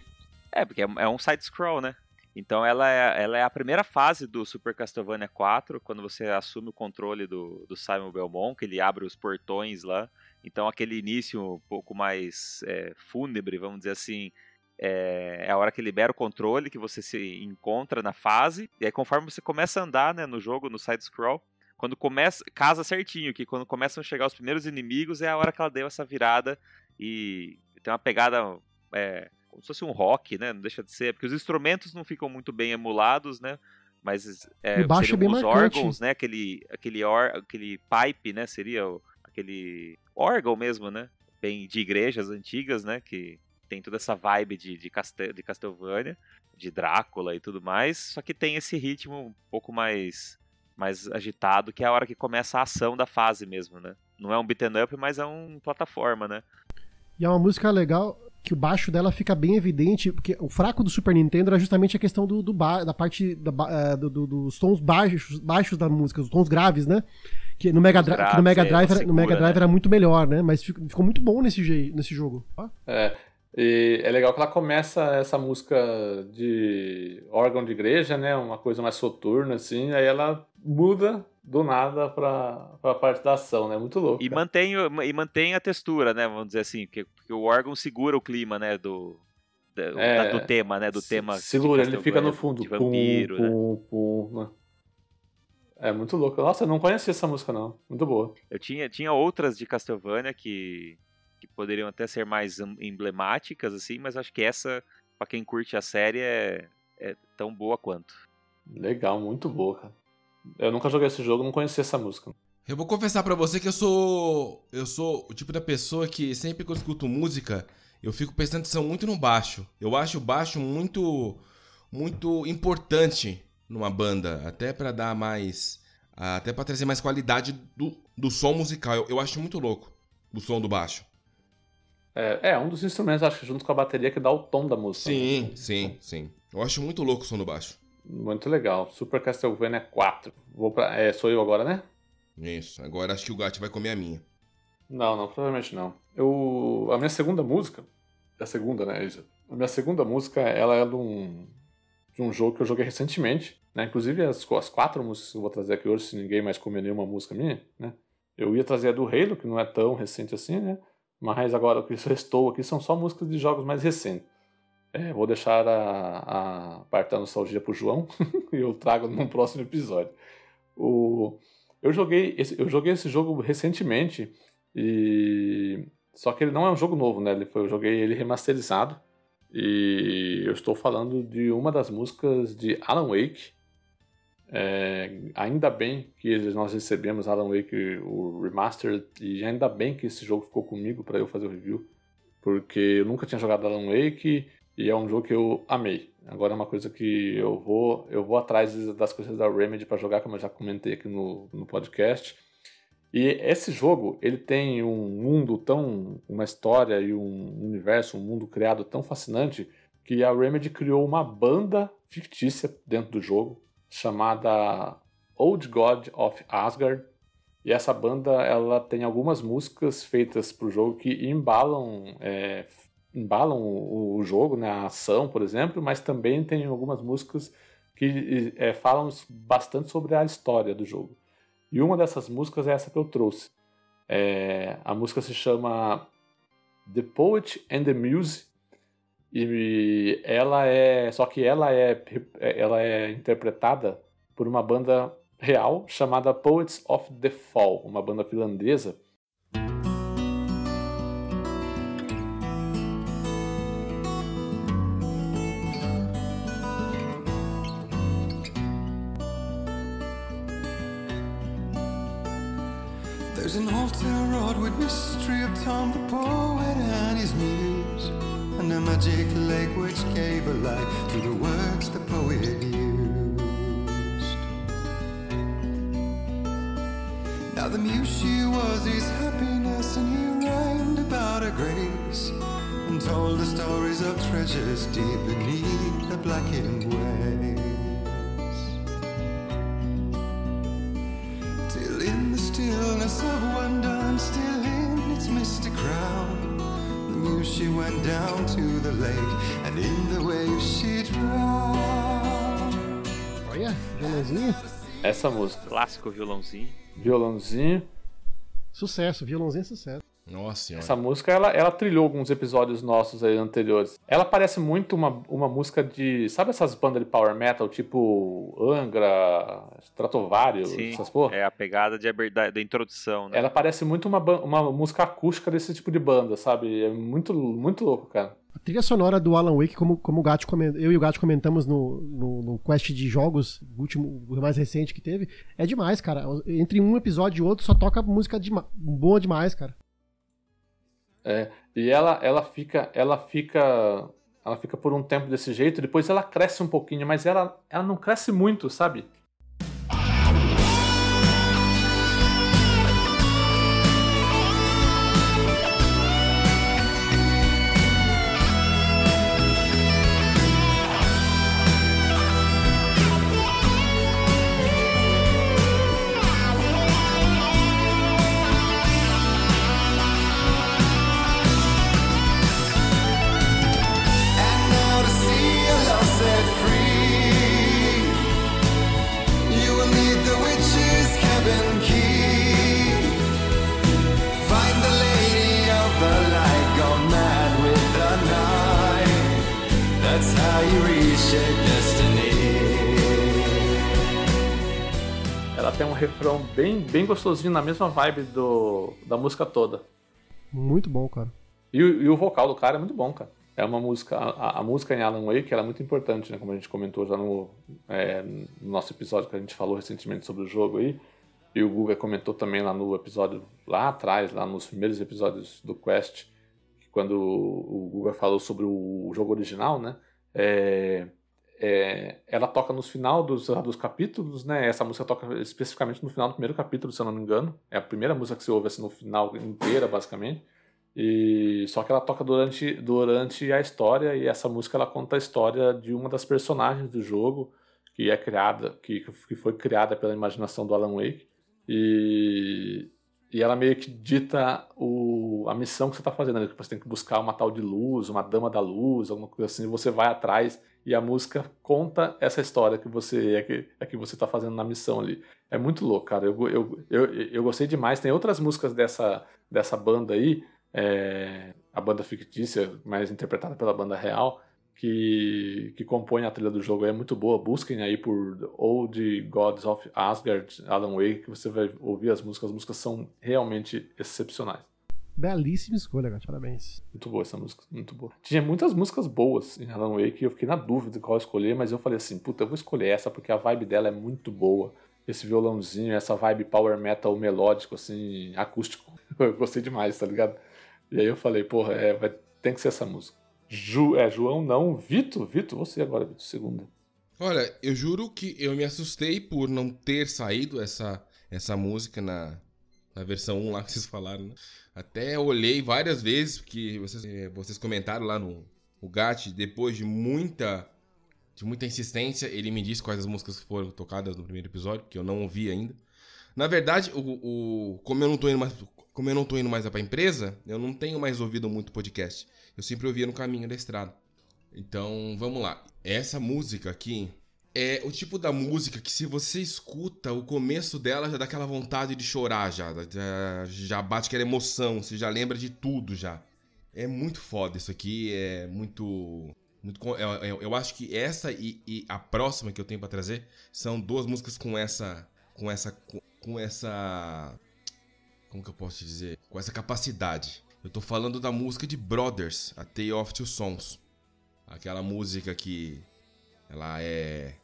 É, porque é é um side-scroll, né? Então ela é, ela é a primeira fase do Super Castlevania 4, quando você assume o controle do, do Simon Belmont, que ele abre os portões lá. Então aquele início um pouco mais é, fúnebre, vamos dizer assim, é, é a hora que libera o controle, que você se encontra na fase. E aí conforme você começa a andar né, no jogo, no side-scroll, quando começa, casa certinho, que quando começam a chegar os primeiros inimigos é a hora que ela deu essa virada e tem uma pegada é, como se fosse um rock, né? Não deixa de ser, porque os instrumentos não ficam muito bem emulados, né? Mas é, o baixo seriam é bem os marcante. órgãos, né? Aquele, aquele, or, aquele pipe, né? Seria o- aquele órgão mesmo, né? Bem de igrejas antigas, né? Que tem toda essa vibe de, de, Castel, de Castlevania, de Drácula e tudo mais. Só que tem esse ritmo um pouco mais, mais agitado, que é a hora que começa a ação da fase mesmo, né? Não é um beaten up, mas é um plataforma, né? E é uma música legal que o baixo dela fica bem evidente, porque o fraco do Super Nintendo era justamente a questão do, do ba- da parte da eh, do- do- dos tons baixos, baixos da música, os tons graves, né? Que no Mega, graves, que no Mega é, Drive, ela era, no Mega segura, Drive né? era muito melhor, né? Mas ficou, ficou muito bom nesse, nesse jogo. Ó. É, e é legal que ela começa essa música de órgão de igreja, né? Uma coisa mais soturna, assim, aí ela muda do nada pra, pra parte da ação, né? Muito louco. E cara. mantém, e mantém a textura, né? Vamos dizer assim, porque, porque o órgão segura o clima, né? Do, da- É, do tema, né? Do Se- tema. Segura, ele fica no fundo. De vampiro, pum, né? pum, pum, né? É muito louco. Nossa, eu não conhecia essa música, não. Muito boa. Eu tinha, tinha outras de Castlevania que, que poderiam até ser mais em- emblemáticas, assim, mas acho que essa, pra quem curte a série, é, é tão boa quanto. Legal, muito boa, cara. Eu nunca joguei esse jogo, não conhecia essa música. Eu vou confessar pra você que eu sou. Eu sou o tipo da pessoa que sempre que eu escuto música, eu fico prestando atenção muito no baixo. Eu acho o baixo muito. muito importante numa banda. Até pra dar mais. Até pra trazer mais qualidade do, do som musical. Eu, eu acho muito louco o som do baixo. É, é um dos instrumentos, acho que junto com a bateria, que dá o tom da música. Sim, sim, sim. Eu acho muito louco o som do baixo. Muito legal. Super Castlevania 4. Vou pra... É, sou eu agora, né? Isso. Agora acho que o gato vai comer a minha. Não, não, provavelmente não. Eu, a minha segunda música, a segunda, né, Isa? A minha segunda música, ela é de um, de um jogo que eu joguei recentemente, né? Inclusive as, as quatro músicas que eu vou trazer aqui hoje, se ninguém mais comer nenhuma música minha, né? Eu ia trazer a do Halo, que não é tão recente assim, né? Mas agora o que restou aqui são só músicas de jogos mais recentes. É, vou deixar a, a parte da nostalgia pro João e eu trago num próximo episódio. O, eu, joguei esse, eu joguei esse jogo recentemente e só que ele não é um jogo novo, né? Ele foi, eu joguei ele remasterizado e eu estou falando de uma das músicas de Alan Wake. É, ainda bem que nós recebemos Alan Wake o remaster e ainda bem que esse jogo ficou comigo para eu fazer o review, porque eu nunca tinha jogado Alan Wake e é um jogo que eu amei. Agora é uma coisa que eu vou eu vou atrás das coisas da Remedy para jogar, como eu já comentei aqui no, no podcast. E esse jogo, ele tem um mundo tão. uma história e um universo, um mundo criado tão fascinante que a Remedy criou uma banda fictícia dentro do jogo chamada Old God of Asgard. E essa banda ela tem algumas músicas feitas para o jogo que embalam, é, embalam o, o jogo, né, a ação, por exemplo, mas também tem algumas músicas que é, falam bastante sobre a história do jogo. E uma dessas músicas é essa que eu trouxe. É, a música se chama The Poet and the Muse e ela é, só que ela é, ela é interpretada por uma banda real chamada Poets of the Fall, uma banda finlandesa. There's an town road with mystery of the magic lake which gave a light to the words the poet used. Now the muse she was his happiness, and he rhymed about her grace, and told the stories of treasures deep beneath the blackened waves. Till in the stillness of wonder she went down to the lake, and in the waves she drowned. Olha, violãozinho. Essa música, Clássico violãozinho. violãozinho. Sucesso, violãozinho é sucesso. Nossa senhora. Essa música, ela, ela trilhou alguns episódios nossos aí anteriores. Ela parece muito uma, uma música de. Sabe essas bandas de power metal, tipo Angra, Stratovarius, Sim, essas porra? é a pegada de da, da introdução, né? Ela parece muito uma, uma música acústica desse tipo de banda, sabe? É muito, muito louco, cara. A trilha sonora do Alan Wake, como, como o Gato coment... eu e o Gato comentamos no, no, no Quest de jogos, o último, o mais recente que teve, é demais, cara. Entre um episódio e outro só toca música de... boa demais, cara. É, e ela, ela fica, ela fica, ela fica por um tempo desse jeito, depois ela cresce um pouquinho, mas ela, ela não cresce muito, sabe? Bem, gostosinho, na mesma vibe do, da música toda. Muito bom, cara. E, o- e o vocal do cara é muito bom, cara. É uma música, a, a música em Alan Wake ela é muito importante, né? Como a gente comentou já no, é, no nosso episódio que a gente falou recentemente sobre o jogo aí. E o Guga comentou também lá no episódio, lá atrás, lá nos primeiros episódios do Quest, que quando o Guga falou sobre o jogo original, né? É, é, ela toca no final dos, dos capítulos, né? Essa música toca especificamente no final do primeiro capítulo, se eu não me engano. É a primeira música que se ouve assim, no final inteira, basicamente. E só que ela toca durante, durante a história e essa música ela conta a história de uma das personagens do jogo que é criada, que, que foi criada pela imaginação do Alan Wake e, e ela meio que dita o, a missão que você está fazendo, que você tem que buscar uma tal de luz, uma dama da luz, alguma coisa assim, e você vai atrás e a música conta essa história que você é que, é que você está fazendo na missão ali. É muito louco, cara. Eu, eu, eu, eu gostei demais. Tem outras músicas dessa, dessa banda aí, é, a banda fictícia, mas interpretada pela banda real, que, que compõe a trilha do jogo. É muito boa. Busquem aí por Old Gods of Asgard, Alan Wake, que você vai ouvir as músicas. As músicas são realmente excepcionais. Belíssima escolha, cara. Parabéns. Muito boa essa música, muito boa. Tinha muitas músicas boas em Alan Wake e eu fiquei na dúvida de qual escolher, mas eu falei assim, puta, eu vou escolher essa porque a vibe dela é muito boa. Esse violãozinho, essa vibe power metal melódico, assim, acústico. Eu gostei demais, tá ligado? E aí eu falei, porra, é, vai, tem que ser essa música. Ju, é, João não, Vitor, Vitor, você agora, Vitor, segunda. Olha, eu juro que eu me assustei por não ter saído essa, essa música na, na versão 1 lá que vocês falaram, né? Até olhei várias vezes, porque vocês, eh, vocês comentaram lá no o Gat, depois de muita de muita insistência, ele me disse quais as músicas foram tocadas no primeiro episódio, que eu não ouvi ainda. Na verdade, o, o, como, eu não tô indo mais, como eu não tô indo mais pra empresa, eu não tenho mais ouvido muito podcast. Eu sempre ouvia no caminho da estrada. Então, vamos lá. Essa música aqui é o tipo da música que se você escuta o começo dela já dá aquela vontade de chorar já, já, já bate aquela emoção, você já lembra de tudo já. É muito foda isso aqui, é muito muito eu, eu- eu acho que essa e, e a próxima que eu tenho pra trazer são duas músicas com essa com essa com, essa como que eu posso te dizer? Com essa capacidade. Eu tô falando da música de Brothers, a Tale of Two Songs. Aquela música que ela é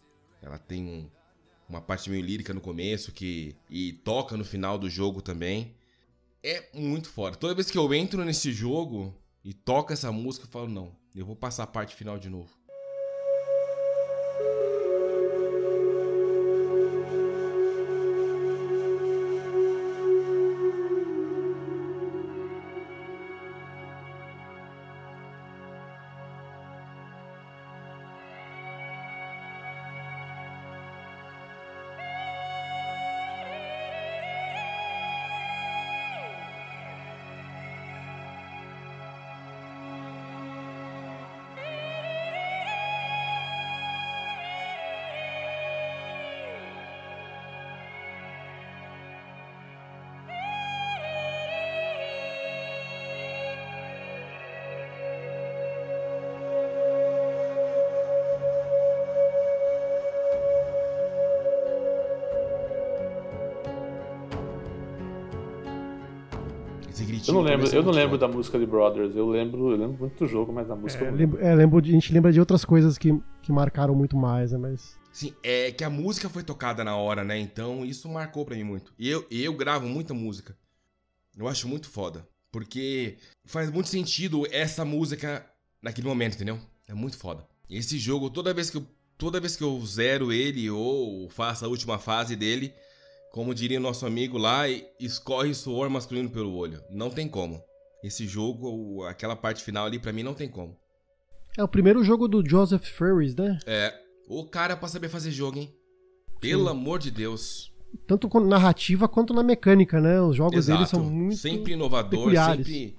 ela tem um- uma parte meio lírica no começo que e toca no final do jogo também. É muito foda. Toda vez que eu entro nesse jogo e toca essa música, eu falo não, eu vou passar a parte final de novo. Eu não lembro, eu não lembro da música de Brothers. Eu lembro, eu lembro muito do jogo, mas da música É, eu lembro. lembro, é, lembro de- a gente lembra de outras coisas que, que marcaram muito mais, né? Mas. Sim, é que a música foi tocada na hora, né? Então isso marcou pra mim muito. E eu, eu gravo muita música. Eu acho muito foda. Porque faz muito sentido essa música naquele momento, entendeu? É muito foda. Esse jogo, toda vez que eu, toda vez que eu zero ele ou faço a última fase dele, como diria o nosso amigo lá, escorre suor masculino pelo olho. Não tem como. Esse jogo, aquela parte final ali, pra mim não tem como. É o primeiro jogo do Joseph Ferris, né? É, o cara pra saber fazer jogo, hein? Pelo amor de Deus. Tanto com narrativa quanto na mecânica, né? Os jogos Exato. dele são muito. sempre inovador, peculiares. sempre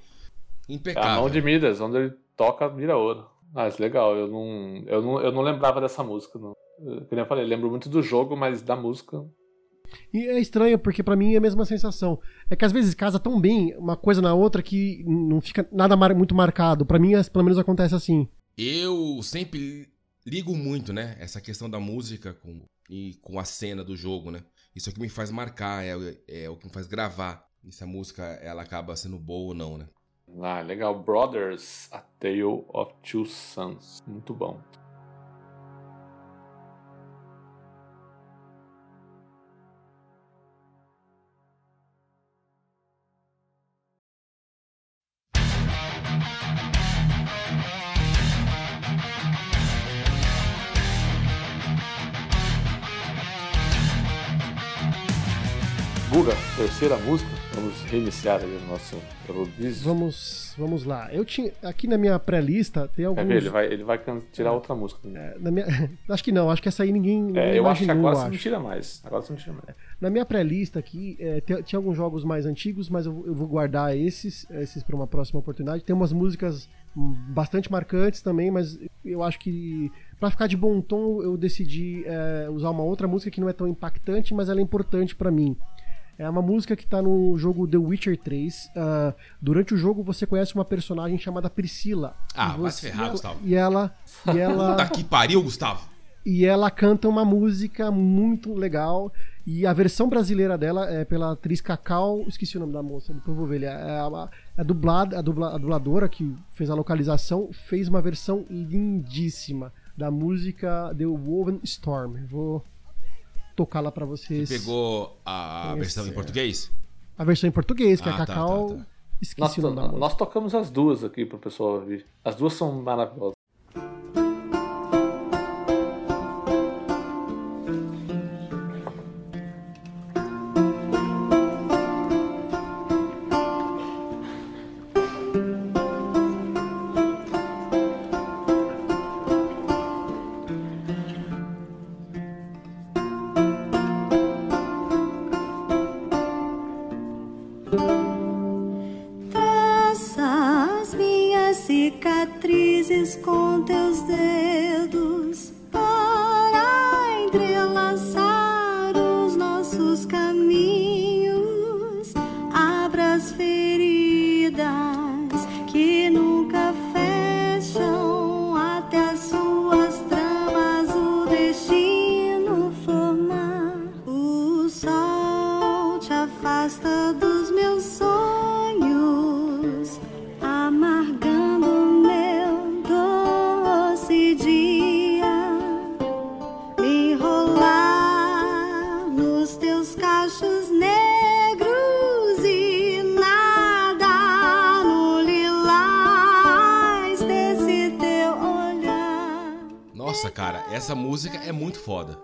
É a impecável. mão de Midas, onde ele toca, mira ouro. Ah, isso é legal. Eu não, eu não, eu não lembrava dessa música, não. Eu, nem eu falei, lembro muito do jogo, mas da música. E é estranho, porque pra mim é a mesma sensação. É que às vezes casa tão bem uma coisa na outra que não fica nada mar- muito marcado. Pra mim, é- pelo menos acontece assim. Eu sempre ligo muito, né? Essa questão da música com, e com a cena do jogo, né? Isso é o que me faz marcar, é, o- é o que me faz gravar. E se a música ela acaba sendo boa ou não, né? Ah, legal. Brothers, A Tale of Two Sons. Muito bom. Guga, terceira música. Vamos reiniciar aí o nosso rodízio. Vamos, vamos lá. Eu tinha aqui na minha pré-lista tem Quer alguns. ver? Ele vai, ele vai tirar outra música. também. na minha- acho que não, acho que essa aí ninguém, ninguém É, eu acho que imaginou, agora você não tira mais. Agora você não tira mais. Na minha pré-lista aqui, é, tinha alguns jogos mais antigos, mas eu, vou- eu vou guardar esses, esses para uma próxima oportunidade. Tem umas músicas bastante marcantes também, mas eu acho que pra ficar de bom tom eu decidi é, usar uma outra música que não é tão impactante, mas ela é importante pra mim. É uma música que tá no jogo The Witcher 3. Ah, durante o jogo você conhece uma personagem chamada Priscila. Ah, E vai se ferrar, Gustavo. E ela, e ela Tá que pariu, Gustavo. e ela canta uma música muito legal. E a versão brasileira dela é pela atriz Cacau. Esqueci o nome da moça, depois eu vou ver. É a, a, dublada, a, dubla- a dubladora que fez a localização fez uma versão lindíssima da música The Woven Storm. Vou tocá-la pra vocês. Pegou a Esse versão em é. português? A versão em português, que é Ah, a tá, Cacau. tá, tá. Esqueci Nós, o nome nós tocamos as duas aqui pro pessoal ouvir. As duas são maravilhosas.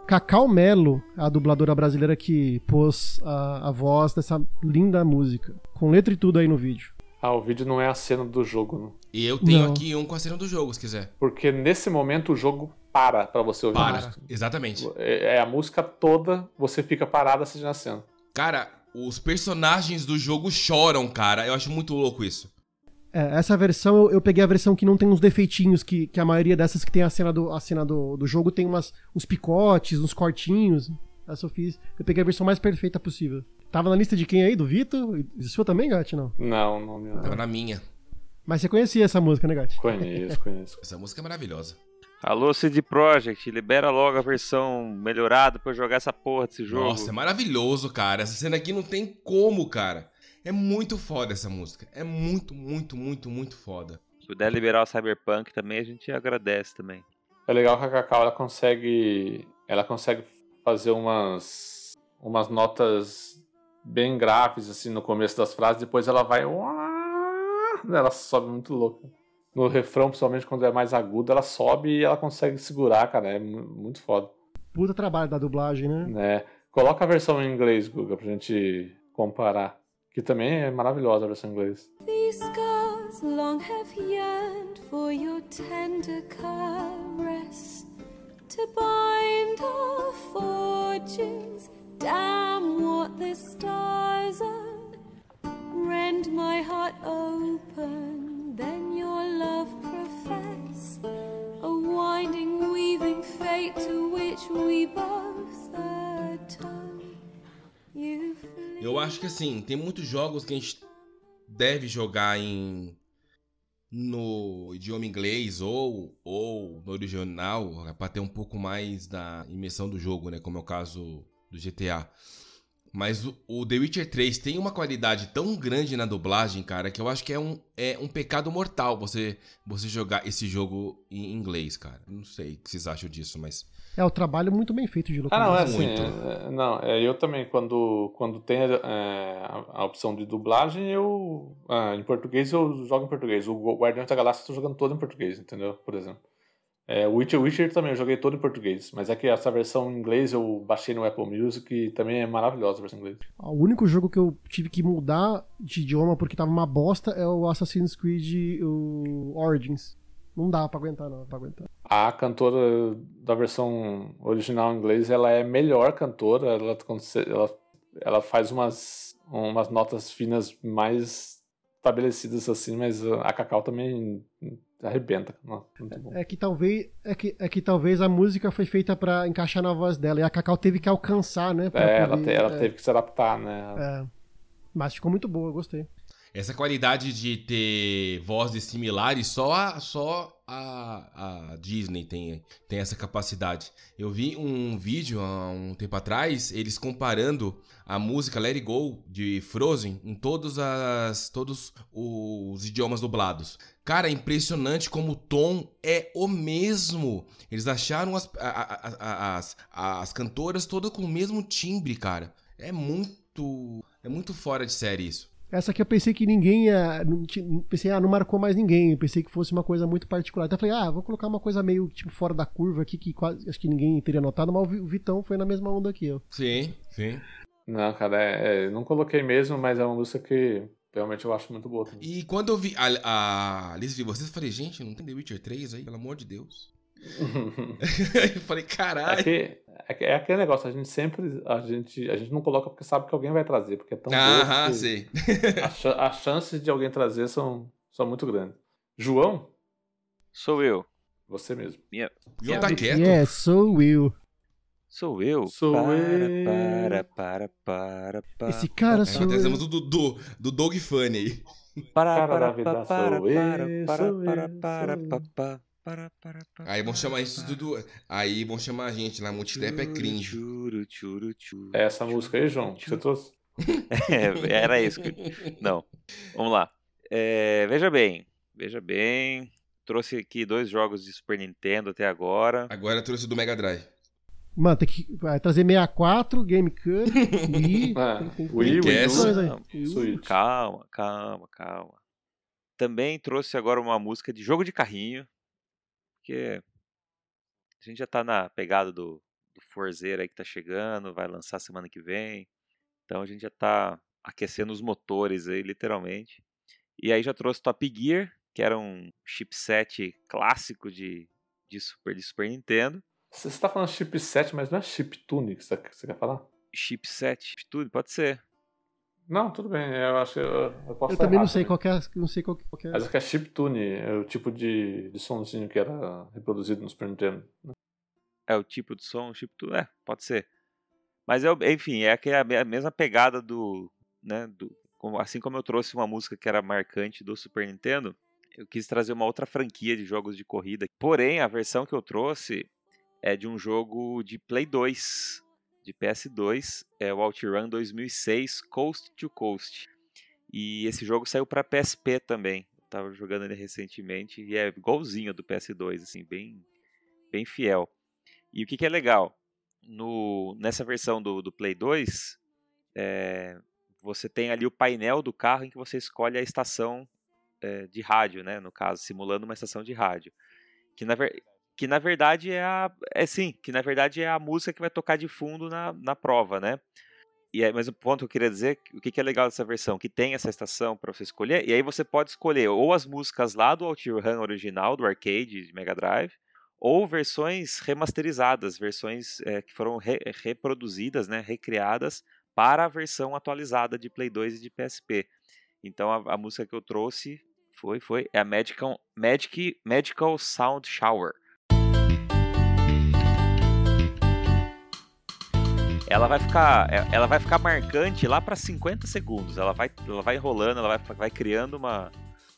Cacau Melo, a dubladora brasileira que pôs a, a voz dessa linda música. Com letra e tudo aí no vídeo. Ah, o vídeo não é a cena do jogo, não. E eu tenho Não. aqui um com a cena do jogo, se quiser. Porque nesse momento o jogo para pra você ouvir a Para. música. Exatamente. É, é a música toda, você fica parado assistindo a cena. Cara, os personagens do jogo choram, cara. Eu acho muito louco isso. É, essa versão, eu, eu peguei a versão que não tem uns defeitinhos, que, que a maioria dessas que tem a cena do, a cena do, do jogo tem umas, uns picotes, uns cortinhos. Essa eu fiz. Eu peguei a versão mais perfeita possível. Tava na lista de quem aí? Do Vitor? E sua também, Gatti? Não. Não, não me Tava na minha. Mas você conhecia essa música, né, Gatti? Conheço, conheço. Essa música é maravilhosa. Alô, CD Projekt, libera logo a versão melhorada pra eu jogar essa porra desse jogo. Nossa, é maravilhoso, cara. Essa cena aqui não tem como, cara. É muito foda essa música. É muito, muito, muito, muito foda. Se puder liberar o Cyberpunk também, a gente agradece também. É legal que a Cacau ela consegue. Ela consegue fazer umas. umas notas bem graves assim no começo das frases, depois ela vai. Ela sobe muito louca. No refrão, principalmente quando é mais agudo, ela sobe e ela consegue segurar, cara. É mu- muito foda. Puta trabalho da dublagem, né? né? Coloca a versão em inglês, Guga, pra gente comparar. Que também é maravilhosa a versão em inglês. These scars long have yearned for your tender caress to bind our fortunes. Damn what the stars are. Rend my heart open, then your love profess. A winding, weaving fate to which we both atone. Eu acho que assim, tem muitos jogos que a gente deve jogar em no idioma inglês ou, ou no original para ter um pouco mais da imersão do jogo, né? Como é o caso do GTA. Mas o, o The Witcher 3 tem uma qualidade tão grande na dublagem, cara, que eu acho que é um, é um pecado mortal você, você jogar esse jogo em inglês, cara. Não sei o que vocês acham disso, mas. É, o trabalho muito bem feito de Ah, não, é assim. Muito. é- não, é, eu também, quando, quando tem é, a, a opção de dublagem, eu. ah, em português eu jogo em português. O Guardiões da Galáxia eu tô jogando todo em português, entendeu? Por exemplo. É, o Witcher, Witcher também eu joguei todo em português. Mas é que essa versão em inglês eu baixei no Apple Music e também é maravilhosa a versão em inglês. O único jogo que eu tive que mudar de idioma porque tava uma bosta é o Assassin's Creed o Origins. Não dá pra aguentar, não, pra aguentar. A cantora da versão original em inglês, ela é melhor cantora, ela, ela, ela faz umas, umas notas finas mais estabelecidas assim, mas a Cacau também arrebenta. Nossa, bom. É que talvez é que, é que talvez a música foi feita pra encaixar na voz dela e a Cacau teve que alcançar, né? É, ela, poder- te- ela é, teve que se adaptar, né? é. Mas ficou muito boa, eu gostei. Essa qualidade de ter vozes similares, só a, só a, a Disney tem, tem essa capacidade. Eu vi um vídeo há um tempo atrás, eles comparando a música Let It Go de Frozen em todos, as, todos os idiomas dublados. Cara, é impressionante como o tom é o mesmo. Eles acharam as, a- a- a- as, as cantoras todas com o mesmo timbre, cara. É muito. É muito fora de série isso. Essa aqui eu pensei que ninguém ia. Pensei, ah, não marcou mais ninguém. Eu pensei que fosse uma coisa muito particular. Então eu falei, ah, vou colocar uma coisa meio tipo fora da curva aqui, que quase, acho que ninguém teria notado, mas o Vi- o Vitão foi na mesma onda que eu. Sim, sim. Não, cara, é, é, não coloquei mesmo, mas é uma música que realmente eu acho muito boa também. E quando eu vi a, a Liz vi vocês, eu falei, gente, não tem The Witcher 3 aí, pelo amor de Deus. eu falei, É, caralho. que, é, que- é aquele negócio, a gente sempre. A gente, a gente não coloca porque sabe que alguém vai trazer, porque é tão boa Aham, que sei. a cha- as chances de alguém trazer são, são muito grandes. João, Sou eu. você mesmo. Minha, João tá quieto. É, sou eu. Sou eu. Sou para, eu. para, para, para, para. Esse cara sou nós eu. temos o do, do, do Dog Funny aí. Para, Cara para, da vida para, sou para, eu, para, sou para, eu, para, sou eu. para, para, para, para, para. Aí vão chamar isso tudo. Aí vão chamar a gente lá, multitap é cringe. Churu, churu, churu, É essa música aí, João, que você trouxe? É, era isso. que- Não. Vamos lá. É, veja bem. Veja bem. Trouxe aqui dois jogos de Super Nintendo até agora. Agora trouxe o do Mega Drive. Mano, tem que vai trazer 64, GameCube e. Ah, Wii, U. Calma, calma, calma. Também trouxe agora uma música de jogo de carrinho. Porque a gente já tá na pegada do, do Forzeiro aí que tá chegando, vai lançar semana que vem. Então a gente já tá aquecendo os motores aí, literalmente. E aí já trouxe Top Gear, que era um chipset clássico de, de, Super, de Super Nintendo. Você está falando chipset, mas não é chiptune que você você quer falar? Chipset, tudo, pode ser. Não, tudo bem, eu acho que eu, eu posso Eu também não sei qual que é. Não sei qual qual que é. Mas acho que é chiptune, é o tipo de, de somzinho que era reproduzido no Super Nintendo. É o tipo de som, tipo, tu- é, pode ser. Mas eu, enfim, é aquela a mesma pegada do, né, do, assim como eu trouxe uma música que era marcante do Super Nintendo, eu quis trazer uma outra franquia de jogos de corrida. Porém, a versão que eu trouxe é de um jogo de Play 2, de PS2, é o OutRun 2006 Coast to Coast. E esse jogo saiu para PSP também. Eu tava jogando ele recentemente e é igualzinho do PS2, assim, bem, bem fiel. E o que, que é legal? No, nessa versão do, do Play 2, é, você tem ali o painel do carro em que você escolhe a estação é, de rádio, né? No caso, simulando uma estação de rádio. Que na, que na verdade é a. É sim, que na verdade é a música que vai tocar de fundo na, na prova, né? E aí, mas o ponto que eu queria dizer, o que, é legal dessa versão, que tem essa estação para você escolher, e aí você pode escolher ou as músicas lá do OutRun original, do arcade de Mega Drive, ou versões remasterizadas, versões é, que foram re reproduzidas, né, recriadas para a versão atualizada de Play 2 e de PSP. Então a, a música que eu trouxe foi, foi, é a Magical, Magic, Magical Sound Shower. Ela vai ficar é, ela vai ficar marcante lá para 50 segundos. Ela vai ela vai enrolando, ela vai, vai criando uma,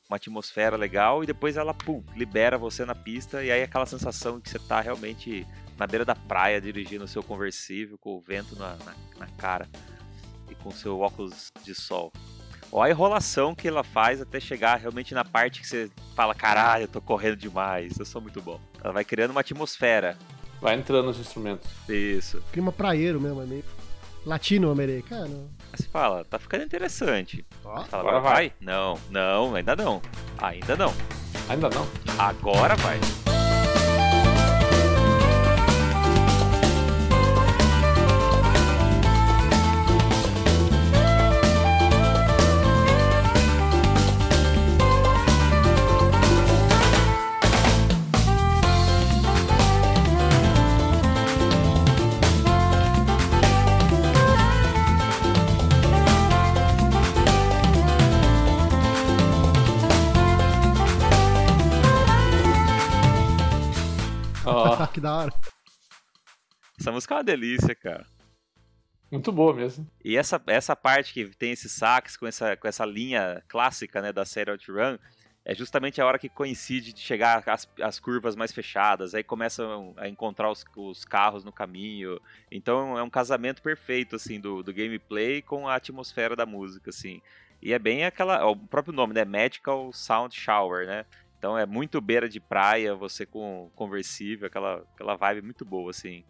uma atmosfera legal e depois ela pum, libera você na pista e aí aquela sensação que você tá realmente na beira da praia dirigindo o seu conversível com o vento na, na, na cara e com seu óculos de sol. Olha a enrolação que ela faz até chegar realmente na parte que você fala: caralho, eu tô correndo demais, eu sou muito bom. Ela vai criando uma atmosfera. Vai entrando nos instrumentos. Isso. Clima praieiro mesmo, é meio latino-americano. Aí você fala, tá ficando interessante. Ó, Fala, Agora agora vai. vai? Não, não, ainda não. Ainda não. Ainda não. Agora vai. Que da hora. Essa música é uma delícia, cara. muito boa mesmo. E essa, essa parte que tem esses saques com essa, com essa linha clássica né, da série OutRun é justamente a hora que coincide de chegar às, às curvas mais fechadas. Aí começam a encontrar os, os carros no caminho. Então é um casamento perfeito assim do, do gameplay com a atmosfera da música. assim. E é bem aquela. O próprio nome, né? Magical Sound Shower, né? Então é muito beira de praia, você com conversível, aquela, aquela vibe muito boa, assim.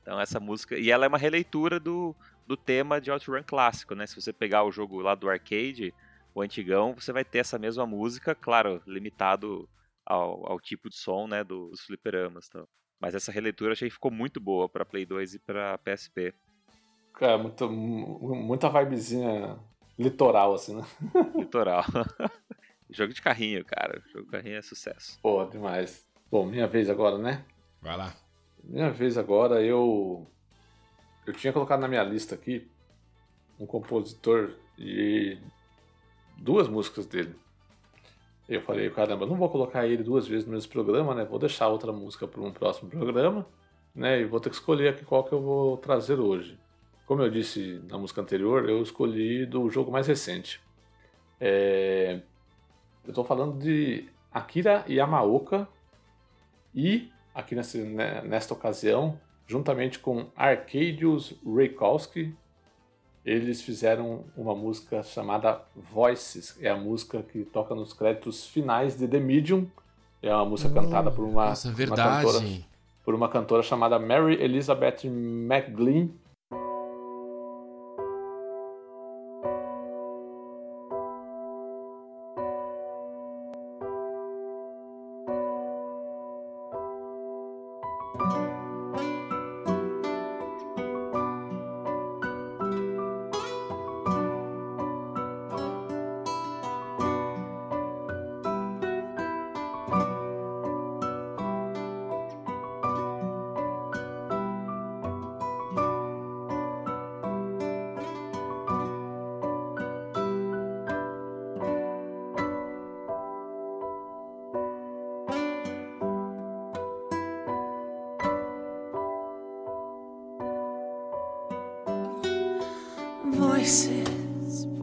Então essa música. E ela é uma releitura do, do tema de OutRun clássico, né? Se você pegar o jogo lá do arcade, o antigão, você vai ter essa mesma música, claro, limitado ao, ao tipo de som, né? Dos fliperamas. Então. Mas essa releitura achei que ficou muito boa para Play 2 e para PSP. Cara, muito, mu- muita vibezinha litoral, assim, né? Litoral. jogo de carrinho, cara. Jogo de carrinho é sucesso. Pô, demais. Bom, minha vez agora, né? Vai lá. Minha vez agora, eu. Eu tinha colocado na minha lista aqui um compositor e duas músicas dele. Eu falei, caramba, eu não vou colocar ele duas vezes no mesmo programa, né? Vou deixar outra música para um próximo programa, né? E vou ter que escolher aqui qual que eu vou trazer hoje. Como eu disse na música anterior, eu escolhi do jogo mais recente. É, Eu estou falando de Akira Yamaoka e, aqui nessa, né, nesta ocasião, juntamente com Arcadius Reykowski, eles fizeram uma música chamada Voices. É a música que toca nos créditos finais de The Medium. É uma música cantada por uma, Nossa, uma cantora, por uma cantora chamada Mary Elizabeth McGlynn.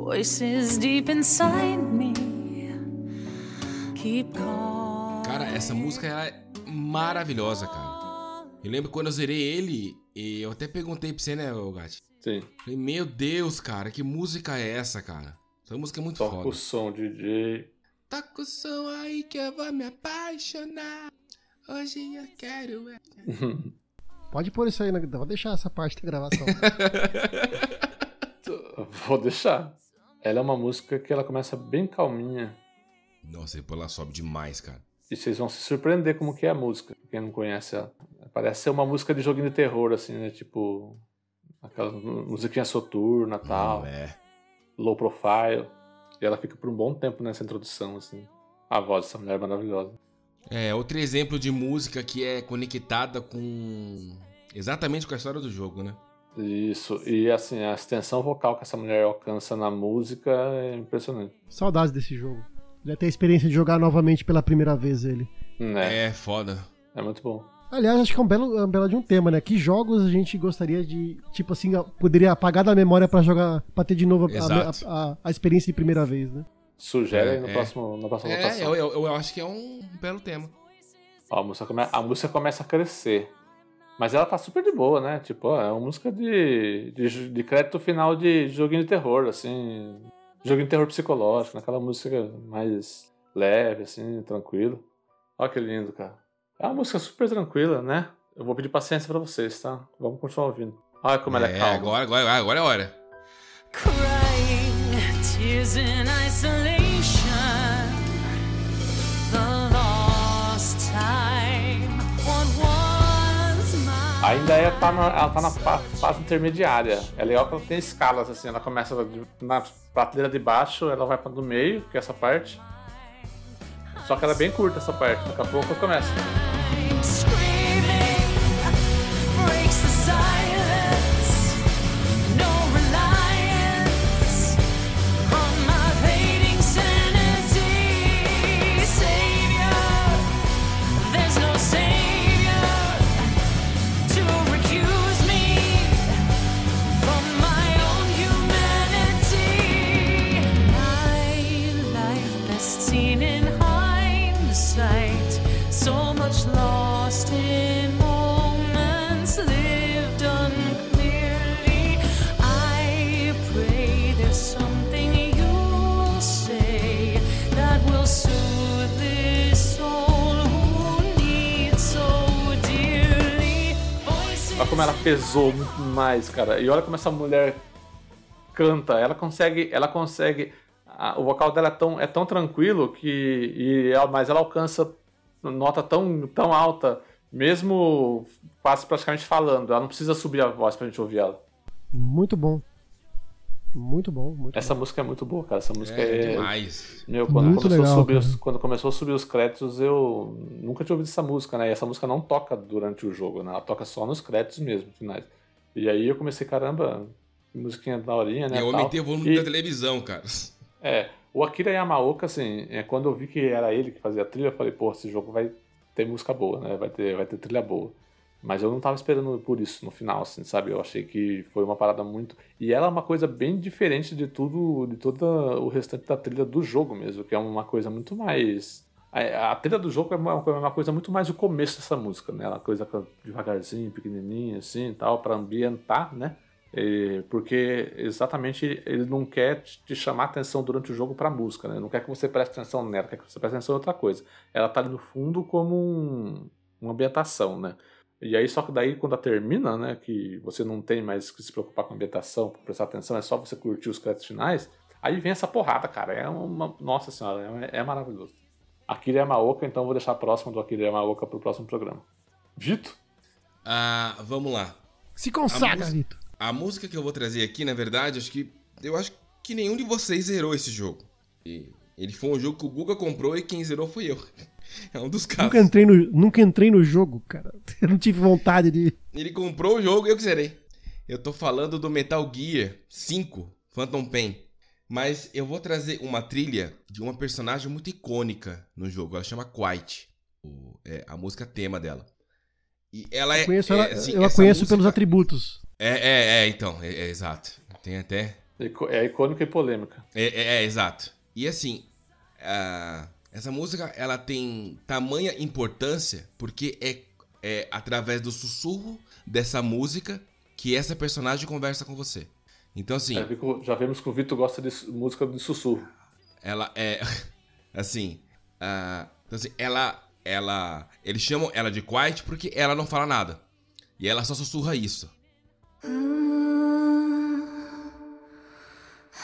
Voices, deep inside me. Keep calling. Cara, essa música ela é maravilhosa, cara. Eu lembro quando eu zerei ele, e eu até perguntei pra você, né, Gatti? Sim. Falei, meu Deus, cara, que música é essa, cara? Essa música é muito Toca foda. o som, DJ. Toca o som aí que eu vou me apaixonar. Hoje eu quero. é. Pode pôr isso aí, na... vou deixar essa parte da gravação. Vou deixar. Ela é uma música que ela começa bem calminha. Nossa, depois ela sobe demais, cara. E vocês vão se surpreender como que é a música. Quem não conhece ela. Parece ser uma música de joguinho de terror, assim, né? Tipo. Aquela musiquinha soturna e tal. É. Low profile. E ela fica por um bom tempo nessa introdução, assim. A voz dessa mulher é maravilhosa. É, outro exemplo de música que é conectada com. Exatamente com a história do jogo, né? Isso. E assim, a extensão vocal que essa mulher alcança na música é impressionante. Saudades desse jogo. Já ter a experiência de jogar novamente pela primeira vez ele. Né? É, foda. É muito bom. Aliás, acho que é um belo, é um belo de um tema, né? Que jogos a gente gostaria de, tipo assim, poderia apagar da memória pra jogar, pra ter de novo a- a, a, a experiência de primeira vez, né? Sugere É, aí no é. próximo, na próxima É, votação. eu, eu, eu acho que é um belo tema. Ó, a, música come- a música começa a crescer. Mas ela tá super de boa, né? Tipo, ó, é uma música de, de, de crédito final de joguinho de terror, assim. Joguinho de terror psicológico, aquela música mais leve, assim, tranquilo. Ó que lindo, cara. É uma música super tranquila, né? Eu vou pedir paciência pra vocês, tá? Vamos continuar ouvindo. Olha como ela é É, calma. agora, agora, agora é a hora. Crying tears in isolation. Ainda é, tá na, ela tá na fa- fase intermediária. É legal que ela tem escalas, assim. Ela começa na prateleira de baixo, ela vai pra do meio, que é essa parte. Só que ela é bem curta essa parte. Daqui a pouco começa. Ela pesou muito mais, cara. E olha como essa mulher canta. Ela consegue. Ela consegue. a- o vocal dela é tão, é tão tranquilo que. E, ela- mas ela alcança nota tão, tão alta, mesmo quase praticamente falando. Ela não precisa subir a voz pra gente ouvir ela. Muito bom. Muito bom, muito Essa música é muito boa, cara. Essa música É, é. demais. Meu, quando Muito começou, legal, a subir os, quando começou a subir os créditos, eu nunca tinha ouvido essa música, né? E essa música não toca durante o jogo, né? Ela toca só nos créditos mesmo, finais. E aí eu comecei, caramba, musiquinha da horinha, né? eu tal. aumentei o volume E- da televisão, cara. É, o Akira Yamaoka, assim, é, quando eu vi que era ele que fazia a trilha, eu falei, pô, esse jogo vai ter música boa, né? Vai ter, vai ter trilha boa. Mas eu não tava esperando por isso no final, assim, sabe? Eu achei que foi uma parada muito. E ela é uma coisa bem diferente de tudo, de todo o restante da trilha do jogo mesmo, que é uma coisa muito mais. A, trilha do jogo é uma, é uma coisa muito mais o começo dessa música, né? Uma coisa devagarzinho, pequenininha, assim tal, pra ambientar, né? Porque exatamente ele não quer te te chamar atenção durante o jogo pra música, né? Não quer que você preste atenção nela, quer que você preste atenção em outra coisa. Ela tá ali no fundo como um, uma ambientação, né? E aí, só que daí, quando ela termina, né? Que você não tem mais que se preocupar com a ambientação, prestar atenção, é só você curtir os créditos finais. Aí vem essa porrada, cara. É uma. Nossa senhora, é, é maravilhoso. Akira Yamaoka, então eu vou deixar próximo do Akira Yamaoka pro próximo programa. Vito? Ah, vamos lá. Se consagra, Vitor. A música que eu vou trazer aqui, na verdade, acho que. Eu acho que nenhum de vocês zerou esse jogo. E ele foi um jogo que o Guga comprou e quem zerou foi eu. É um dos casos. Nunca entrei, no, nunca entrei no jogo, cara. Eu não tive vontade de. Ele comprou o jogo e eu que zerei. Eu tô falando do Metal Gear 5, Phantom Pain. Mas eu vou trazer uma trilha de uma personagem muito icônica no jogo. Ela chama Quiet. O- é a música tema dela. E ela é. Eu, conheço é, ela, assim, eu a conheço música- pelos atributos. É, é, é, então. É, é, exato. Tem até. É icônica e polêmica. É, é, é, exato. E assim, ah, essa música ela tem tamanha importância porque é, é através do sussurro dessa música que essa personagem conversa com você. Então, assim, Já, vi que o- já vemos que o Vitor gosta de música de sussurro. ela é. Assim. ah, então, assim, ela. Ela. Eles chamam ela de quiet porque ela não fala nada. E ela só sussurra isso.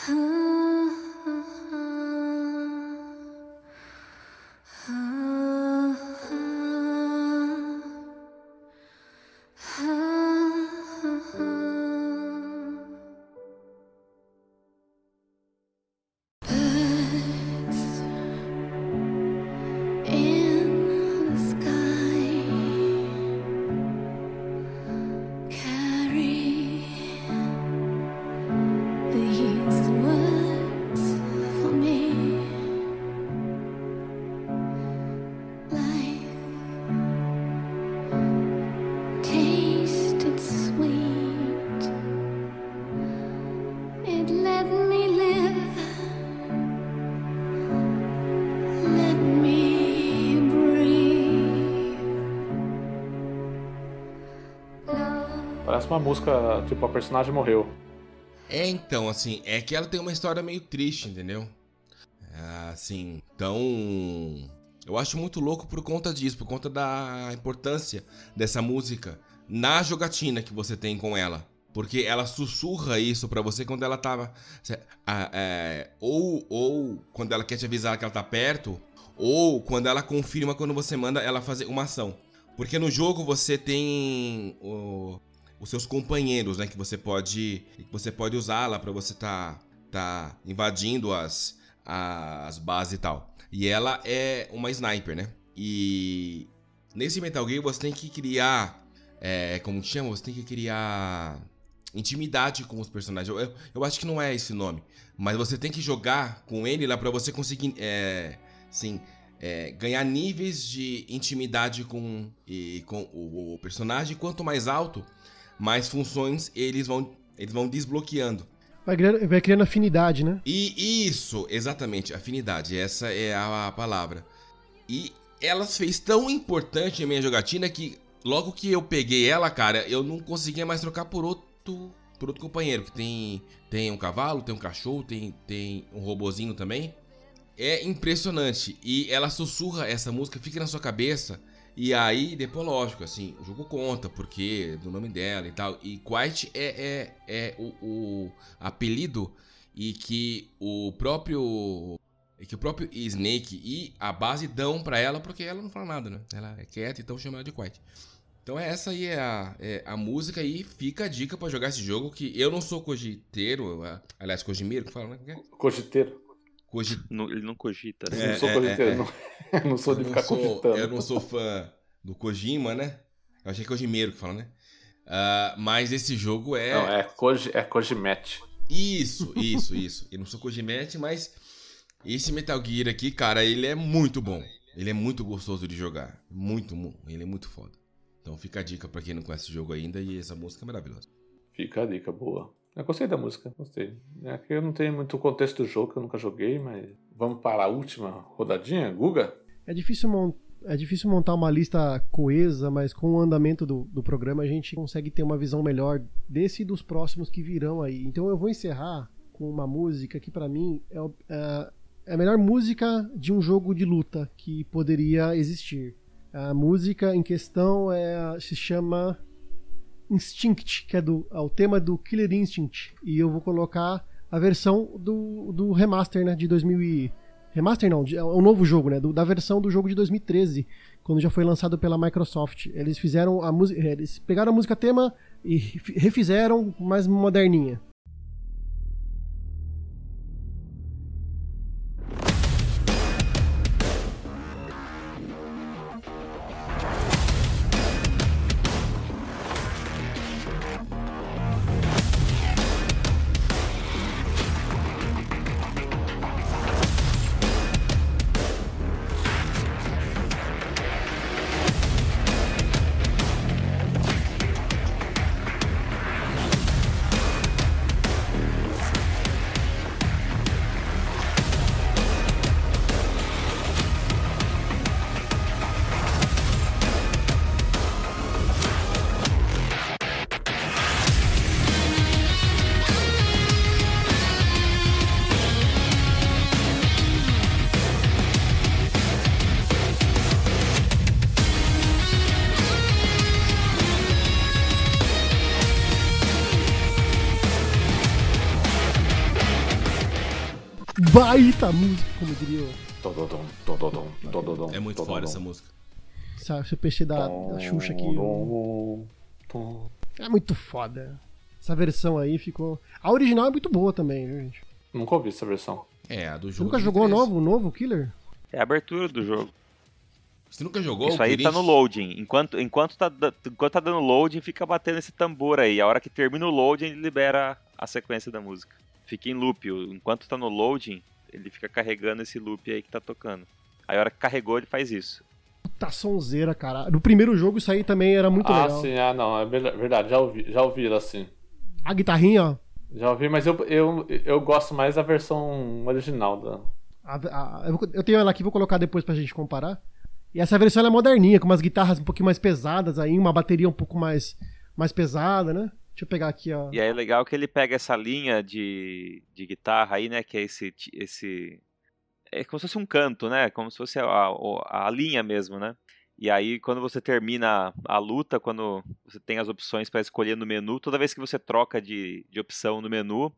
In uma música, tipo, a personagem morreu. É, então, assim, é que ela tem uma história meio triste, entendeu? É, Assim, então. Eu acho muito louco por conta disso, por conta da importância dessa música na jogatina que você tem com ela. Porque ela sussurra isso pra você quando ela ah, é, ou, ou quando ela quer te avisar que ela tá perto, ou quando ela confirma quando você manda ela fazer uma ação. Porque no jogo você tem os seus companheiros, né? Que você pode, que você pode usá-la pra você tá, tá invadindo as, as bases e tal. E ela é uma sniper, né? E nesse Metal Gear você tem que criar, é, como que chama? Você tem que criar intimidade com os personagens. Eu, eu, eu acho que não é esse nome, mas você tem que jogar com ele lá pra você conseguir, é, sim, é, ganhar níveis de intimidade com, e, com o, o personagem. Quanto mais alto, mais funções eles vão, eles vão desbloqueando. Vai criando, vai criando afinidade, né? E isso, exatamente, afinidade, essa é a, a palavra. E ela fez tão importante a minha jogatina que logo que eu peguei ela, cara, eu não conseguia mais trocar por outro, por outro companheiro, que tem, tem um cavalo, tem um cachorro, tem, tem um robozinho também. É impressionante. E ela sussurra essa música, fica na sua cabeça. E aí, depois, lógico, assim, o jogo conta, porque do nome dela e tal. E Quiet é, é, é o, o apelido e que o próprio. que o próprio Snake e a base dão pra ela, porque ela não fala nada, né? Ela é quieta, então chama ela de Quiet. Então essa aí é a, é a música e fica a dica pra jogar esse jogo, que eu não sou cogiteiro, aliás, cogimiro, que fala, né? Cogiteiro. Cogi... Não- ele não cogita, né? É, não sou é, cogiteiro, é. não. Eu não sou de não ficar sou, cogitando. eu não sou fã do Kojima, né? Eu achei que é Kojimeiro que fala, né? Ah, mas esse jogo é... Não, é, Koji, é Kojimete. Isso, isso, isso. Eu não sou Kojimete, mas esse Metal Gear aqui, cara, ele é muito bom. Ele é muito gostoso de jogar. Muito, mu- ele é muito foda. Então fica a dica pra quem não conhece o jogo ainda e essa música é maravilhosa. Fica a dica boa. Eu gostei da música, gostei. É que eu não tenho muito contexto do jogo, que eu nunca joguei, mas vamos para a última rodadinha, Guga? É difícil, é difícil montar uma lista coesa, mas com o andamento do, do programa a gente consegue ter uma visão melhor desse e dos próximos que virão aí. Então eu vou encerrar com uma música que pra mim é, é- é a melhor música de um jogo de luta que poderia existir. A música em questão é, se chama Instinct, que é, do, é o tema do Killer Instinct. E eu vou colocar a versão do, do remaster, né, de 2000 e... Remaster não, é um novo jogo, né, do- da versão do jogo de 2013, quando já foi lançado pela Microsoft. Eles fizeram a música, eles pegaram a música tema e refizeram mais moderninha. Baita música, como diria o Tododom, tododom, tododom, É muito tododom. fora essa música. esse, esse peixe da, da Xuxa aqui. É muito foda. Essa versão aí ficou. A original é muito boa também, viu, gente? Nunca ouvi essa versão. É, a do Você jogo. nunca de jogou o 13. novo, novo Killer? É a abertura do jogo. Você nunca jogou? Isso aí tá no loading. Enquanto, enquanto, tá, enquanto tá dando loading, fica batendo esse tambor aí. A hora que termina o loading, ele libera a sequência da música. Fica em loop. Enquanto tá no loading, ele fica carregando esse loop aí que tá tocando. Aí a hora que carregou, ele faz isso. Puta sonzeira, cara. No primeiro jogo isso aí também era muito ah, legal. sim, ah, não, é ver- verdade, já ouvi, já ouvi ela assim. A guitarrinha, ó. Já ouvi, mas eu, eu, eu gosto mais da versão original da. A- a- eu, tenho ela aqui, vou colocar depois pra gente comparar. E essa versão ela é moderninha, com umas guitarras um pouquinho mais pesadas aí, uma bateria um pouco mais, mais pesada, né? Deixa eu pegar aqui, ó. E aí é legal que ele pega essa linha de, de guitarra aí, né? Que é esse, esse. É como se fosse um canto, né? Como se fosse a, o- a linha mesmo, né? E aí, quando você termina a luta, quando você tem as opções para escolher no menu, toda vez que você troca de, de opção no menu,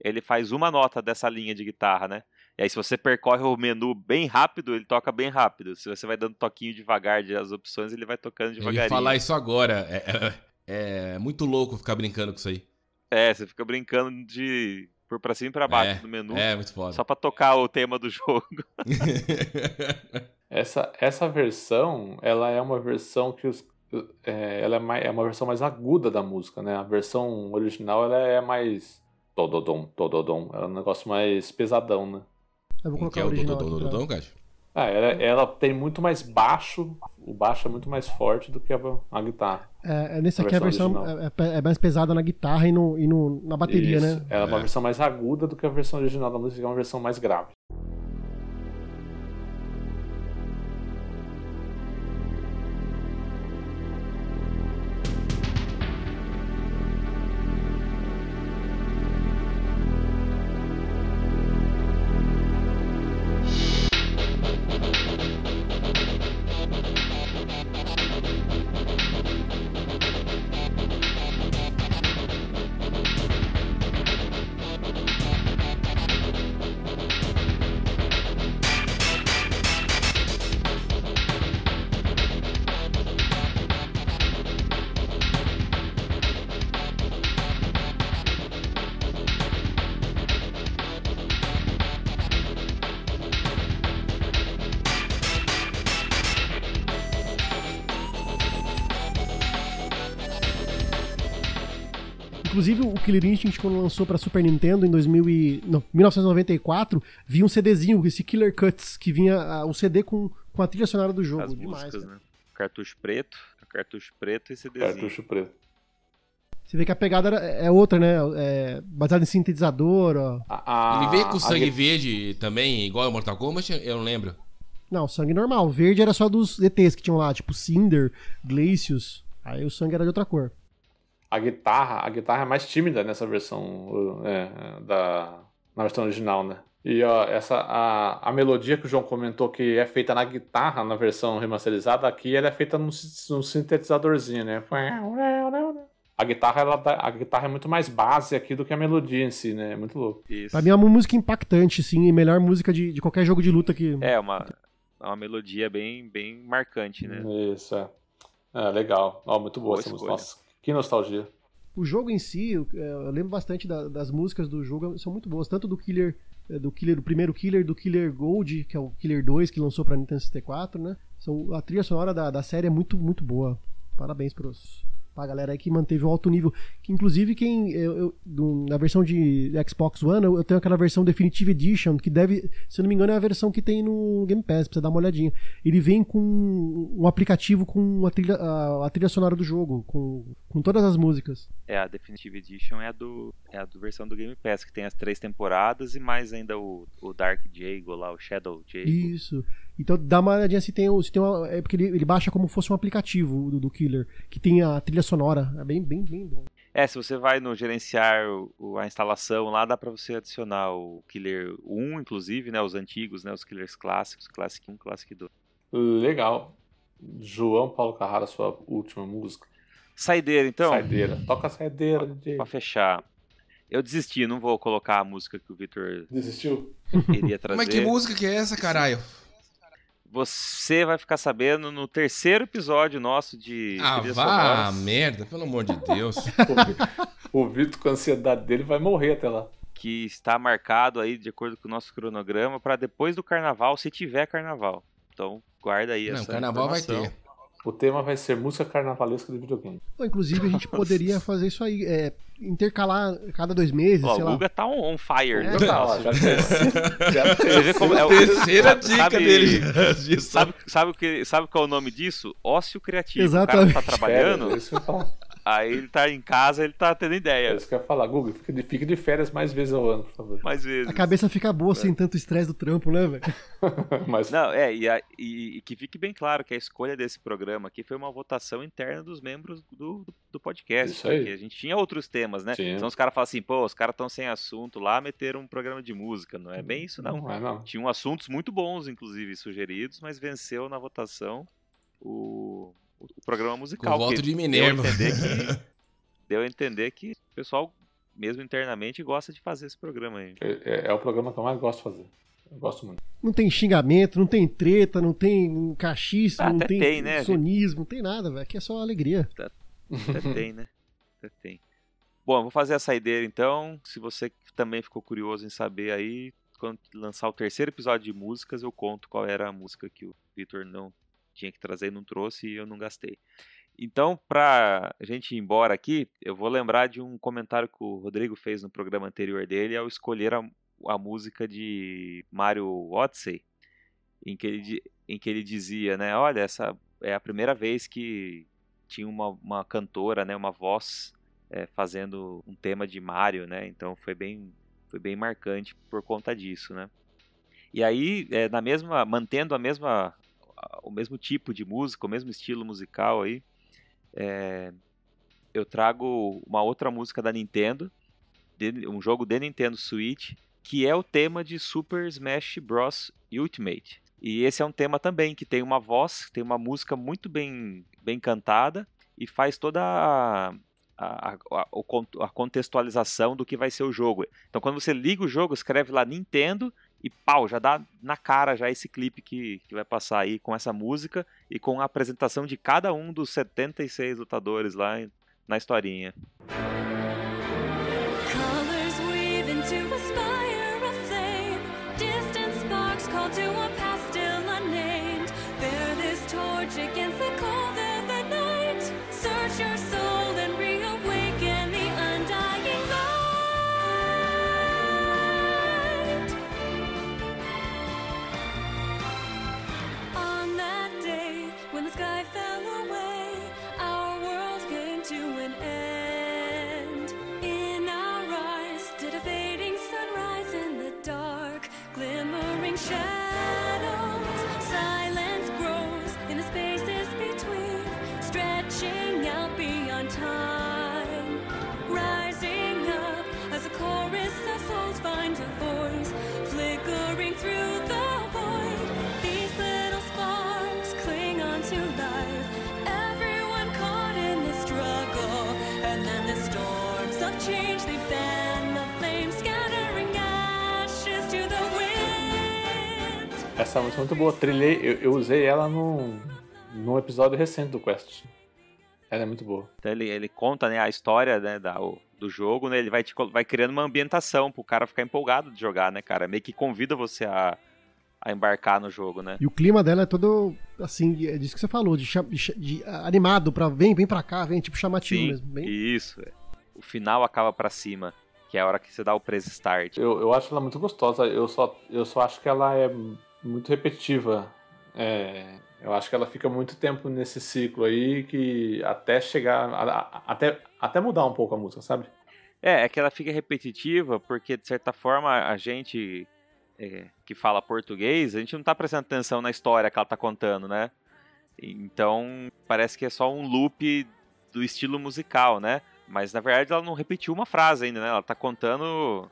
ele faz uma nota dessa linha de guitarra, né? E aí, se você percorre o menu bem rápido, ele toca bem rápido. Se você vai dando toquinho devagar das opções, ele vai tocando Eu ia devagarinho. falar isso agora. É, é- é muito louco ficar brincando com isso aí. É, você fica brincando de por pra cima e pra baixo É, no menu. É, muito foda. Só pra tocar o tema do jogo. Essa, essa versão, ela é uma versão que os, é, ela é, mais, é uma versão mais aguda da música, né? A versão original ela é mais tododom, tododom, é um negócio mais pesadão, né? Eu vou que colocar é o original Dodô aqui pra- Dodô, cara? Ah, ela, ela tem muito mais baixo, o baixo é muito mais forte do que a, a guitarra. É, é, nesse A aqui a versão versão é, é- é mais pesada na guitarra e, no, e no- na bateria, Isso. né? Ela é uma É. versão mais aguda do que a versão original da música, que é uma versão mais grave. Inclusive, o Killer Instinct, quando lançou pra Super Nintendo em 2000 e, não, 1994, vinha um CDzinho, esse Killer Cuts, que vinha ah, o CD com, com a trilha sonora do jogo. As Demais, músicas, cara. né? Cartucho preto, cartucho preto e CDzinho. Cartucho preto. Você vê que a pegada era- é outra, né? É, baseada em sintetizador, ó. A- a- Ele veio com a sangue gui- verde também, igual ao Mortal Kombat? Eu não lembro. Não, sangue normal. Verde era só dos ETs que tinham lá, tipo Cinder, Glacius. Aí o sangue era de outra cor. A guitarra, a guitarra é mais tímida nessa versão é, da na versão original, né? E ó, essa a, a melodia que o João comentou que é feita na guitarra na versão remasterizada, aqui ela é feita num, num sintetizadorzinho, né? A guitarra ela dá- a guitarra é muito mais base aqui do que a melodia em si, né? É muito louco. Isso. Pra mim é uma música impactante, sim, e melhor música de, de qualquer jogo de luta que. É uma, é uma melodia bem, bem marcante, né? Isso, é. É, legal. Ó, muito boa, Boa essa música. Nossa, que nostalgia. O jogo em si, eu, é, eu lembro bastante da- das músicas do jogo, são muito boas, tanto do Killer, é, do Killer, do primeiro Killer, do Killer Gold, que é o Killer 2 que lançou pra Nintendo 64, né? São, a trilha sonora da, da série é muito, muito boa. Parabéns pros, pra galera aí que manteve o alto nível. Que inclusive quem. Eu, eu- na versão de Xbox One, eu, eu tenho aquela versão Definitive Edition, que deve, se eu não me engano, é a versão que tem no Game Pass, você dar uma olhadinha. Ele vem com um aplicativo com a trilha, a, a trilha sonora do jogo, com, com todas as músicas. É, a Definitive Edition é a do é a do versão do Game Pass, que tem as três temporadas e mais ainda o, o Dark Jago lá, o Shadow Jago. Isso. Então dá uma olhadinha se tem, se tem uma, é porque ele, ele baixa como fosse um aplicativo do, do Killer, que tem a trilha sonora. É bem, bem, bem bom. É, se você vai no gerenciar o- o- a instalação lá, dá pra você adicionar o Killer 1, inclusive, né, os antigos, né, os Killers clássicos, Classic 1, Classic 2. Legal. João Paulo Carrara, sua última música. Saideira, então, Saideira. Toca a saideira, DJ. pra fechar. Eu desisti, não vou colocar a música que o Victor Desistiu? iria trazer. Mas que música que é essa, caralho? Você vai ficar sabendo no terceiro episódio nosso de Ah, trilhas vá sonoras, merda, pelo amor de Deus. O Vitor, com a ansiedade dele, vai morrer até lá. que está marcado aí de acordo com o nosso cronograma para depois do carnaval, se tiver carnaval. Então, guarda aí Não, essa carnaval vai informação. ter. O tema vai ser música carnavalesca de videogame. Ou, inclusive, a gente poderia fazer isso aí, é, intercalar cada dois meses, Ó, sei o lá. Guga tá on, on fire. É, Já tá já, Você como é o- Terceira sabe- dica sabe- dele. Sabe, sabe, o que, sabe qual é o nome disso? Ócio criativo. Exatamente. O cara tá trabalhando, É aí ele tá em casa, ele tá tendo É ideia. isso que eu ia falar. Google, fique de, férias mais vezes ao ano, por favor. Mais vezes. A cabeça fica boa sem tanto estresse do trampo, né, velho? Mas Não, é, e, a- e- e que fique bem claro que a escolha desse programa aqui foi uma votação interna dos membros do, do, do podcast. Isso aí. Porque a gente tinha outros temas, né? Tinha. Então os caras falam assim, pô, os caras estão sem assunto lá, meteram um programa de música. Não é bem isso, não. não é não. Tinham assuntos muito bons, inclusive, sugeridos, mas venceu na votação o, o, programa Com musical. o voto que de Deu a, Minerva. entender que, deu a entender que o pessoal, mesmo internamente, gosta de fazer esse programa aí. É, é- é o programa que eu mais gosto de fazer. Eu gosto muito. Não tem xingamento, não tem treta, não tem cachismo, Ah, não tem, tem, né, sonismo, não tem nada, velho. Aqui é só alegria. Até tem, né? Até tem. Bom, eu vou fazer a saideira então. Se você também ficou curioso em saber aí, quando lançar o terceiro episódio de músicas, eu conto qual era a música que o Victor não tinha que trazer e não trouxe e eu não gastei. Então, pra gente ir embora aqui, eu vou lembrar de um comentário que o Rodrigo fez no programa anterior dele ao escolher a, a música de Mario Odyssey, em que ele, em que ele dizia, né, olha, essa é a primeira vez que tinha uma, uma cantora, né, uma voz é, fazendo um tema de Mario, né? Então foi bem, foi bem marcante por conta disso, né? E aí, é, na mesma, mantendo a mesma, a- o mesmo tipo de música, o mesmo estilo musical aí, é, eu trago uma outra música da Nintendo, de- um jogo de Nintendo Switch, que é o tema de Super Smash Bros. Ultimate. E esse é um tema também que tem uma voz, tem uma música muito bem, bem cantada e faz toda a, a, a- a contextualização do que vai ser o jogo. Então, quando você liga o jogo, escreve lá Nintendo e pau, já dá na cara já esse clipe que, que vai passar aí com essa música e com a apresentação de cada um dos 76 lutadores lá na historinha. Colors Essa música é muito boa. Trilhei, eu, eu usei ela num, num episódio recente do Quest. Ela é muito boa. Então ele, ele conta né, a história né, da, o- do jogo, né? Ele vai, te, vai criando uma ambientação pro cara ficar empolgado de jogar, né, cara? Meio que convida você a, a embarcar no jogo, né? E o clima dela é todo, assim, é disso que você falou, de, de de- animado pra vem, vem pra cá, vem, tipo chamativo Sim, mesmo. Bem, isso. é. O final acaba pra cima, que é a hora que você dá o press start. Eu, eu acho ela muito gostosa. Eu só, eu só acho que ela é muito repetitiva. É, eu acho que ela fica muito tempo nesse ciclo aí que até chegar. a- a- até, até mudar um pouco a música, sabe? É, é que ela fica repetitiva porque, de certa forma, a gente é, que fala português, a gente não tá prestando atenção na história que ela tá contando, né? Então, parece que é só um loop do estilo musical, né? Mas, na verdade, ela não repetiu uma frase ainda, né? Ela tá contando...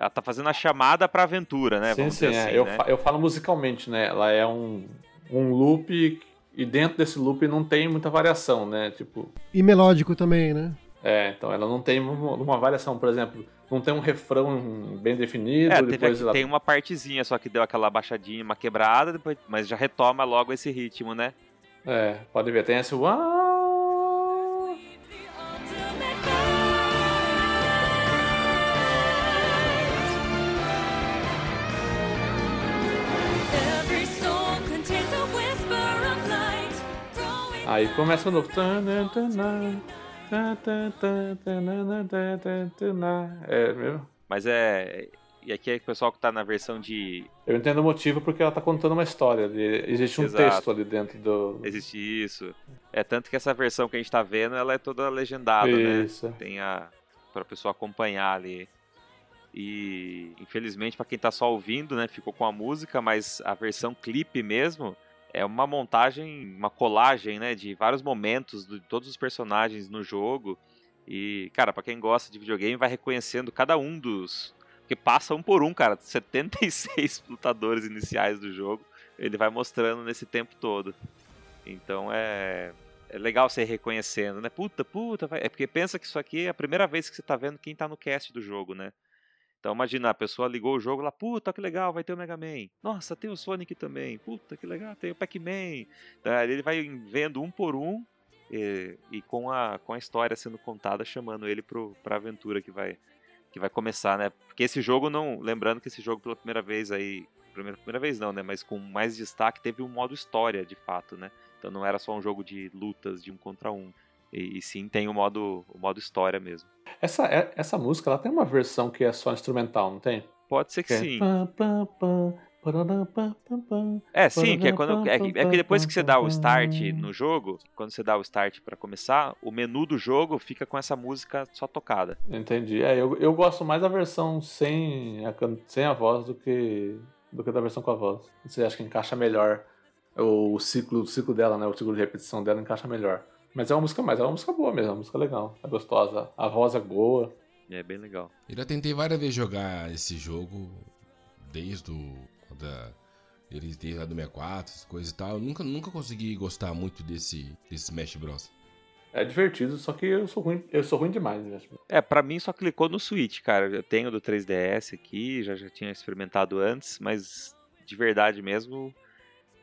Ela tá fazendo a chamada pra aventura, né? sim, Vamos sim. dizer é. assim, eu, né? fa- eu falo musicalmente, né? Ela é um, um loop e dentro desse loop não tem muita variação, né? Tipo, E melódico também, né? É, então ela não tem uma, uma variação, por exemplo, não tem um refrão bem definido. É, teve depois aqui- ela- tem uma partezinha só que deu aquela baixadinha, uma quebrada, depois, mas já retoma logo esse ritmo, né? É, pode ver, tem esse. Uau! Aí começa o novo. É mesmo? Mas é. E aqui é o pessoal que tá na versão de. Eu entendo o motivo porque ela tá contando uma história. existe um Exato. texto ali dentro do. Existe isso. É tanto que essa versão que a gente tá vendo, ela é toda legendada, né? Isso. Tem a. pra pessoa acompanhar ali. E infelizmente, pra quem tá só ouvindo, né, ficou com a música, mas a versão clipe mesmo é uma montagem, uma colagem, né, de vários momentos de todos os personagens no jogo. E, cara, pra quem gosta de videogame, vai reconhecendo cada um dos. Porque passa um por um, cara. 76 lutadores iniciais do jogo. Ele vai mostrando nesse tempo todo. Então é. É legal você ir reconhecendo, né? Puta, puta, vai. É porque pensa que isso aqui é a primeira vez que você tá vendo quem tá no cast do jogo, né? Então imagina, a pessoa ligou o jogo lá, puta que legal, vai ter o Mega Man. Nossa, tem o Sonic também. Puta que legal, tem o Pac-Man. Ele vai vendo um por um e, e com, a, com a história sendo contada, chamando ele pro, pra aventura que vai, que vai começar, né? Porque esse jogo não. Lembrando que esse jogo pela primeira vez aí. Primeira, primeira vez não, né? Mas com mais destaque teve um modo história, de fato, né? Então não era só um jogo de lutas de um contra um. E, e sim tem o modo, o modo história mesmo. Essa, é- essa música ela tem uma versão que é só instrumental, não tem? Pode ser que Que é sim. pam. É, sim, que é quando. É que, é que depois que você dá o start no jogo, quando você dá o start pra começar, o menu do jogo fica com essa música só tocada. Entendi. É, eu, eu gosto mais da versão sem a, sem a voz do que, do que da versão com a voz. Você acha que encaixa melhor o ciclo, o ciclo dela, né? O ciclo de repetição dela encaixa melhor. Mas é uma música mais, é uma música boa mesmo, é uma música legal, é gostosa. A voz é boa. É bem legal. Eu já tentei várias vezes jogar esse jogo desde o. Da, eles desde lá do 64, essas coisas e tal. Eu nunca, nunca consegui gostar muito desse, desse Smash Bros. É divertido, só que eu sou ruim, eu sou ruim demais, né? É, pra mim só clicou no Switch, cara. Eu tenho do 3DS aqui, já, já tinha experimentado antes, mas de verdade mesmo,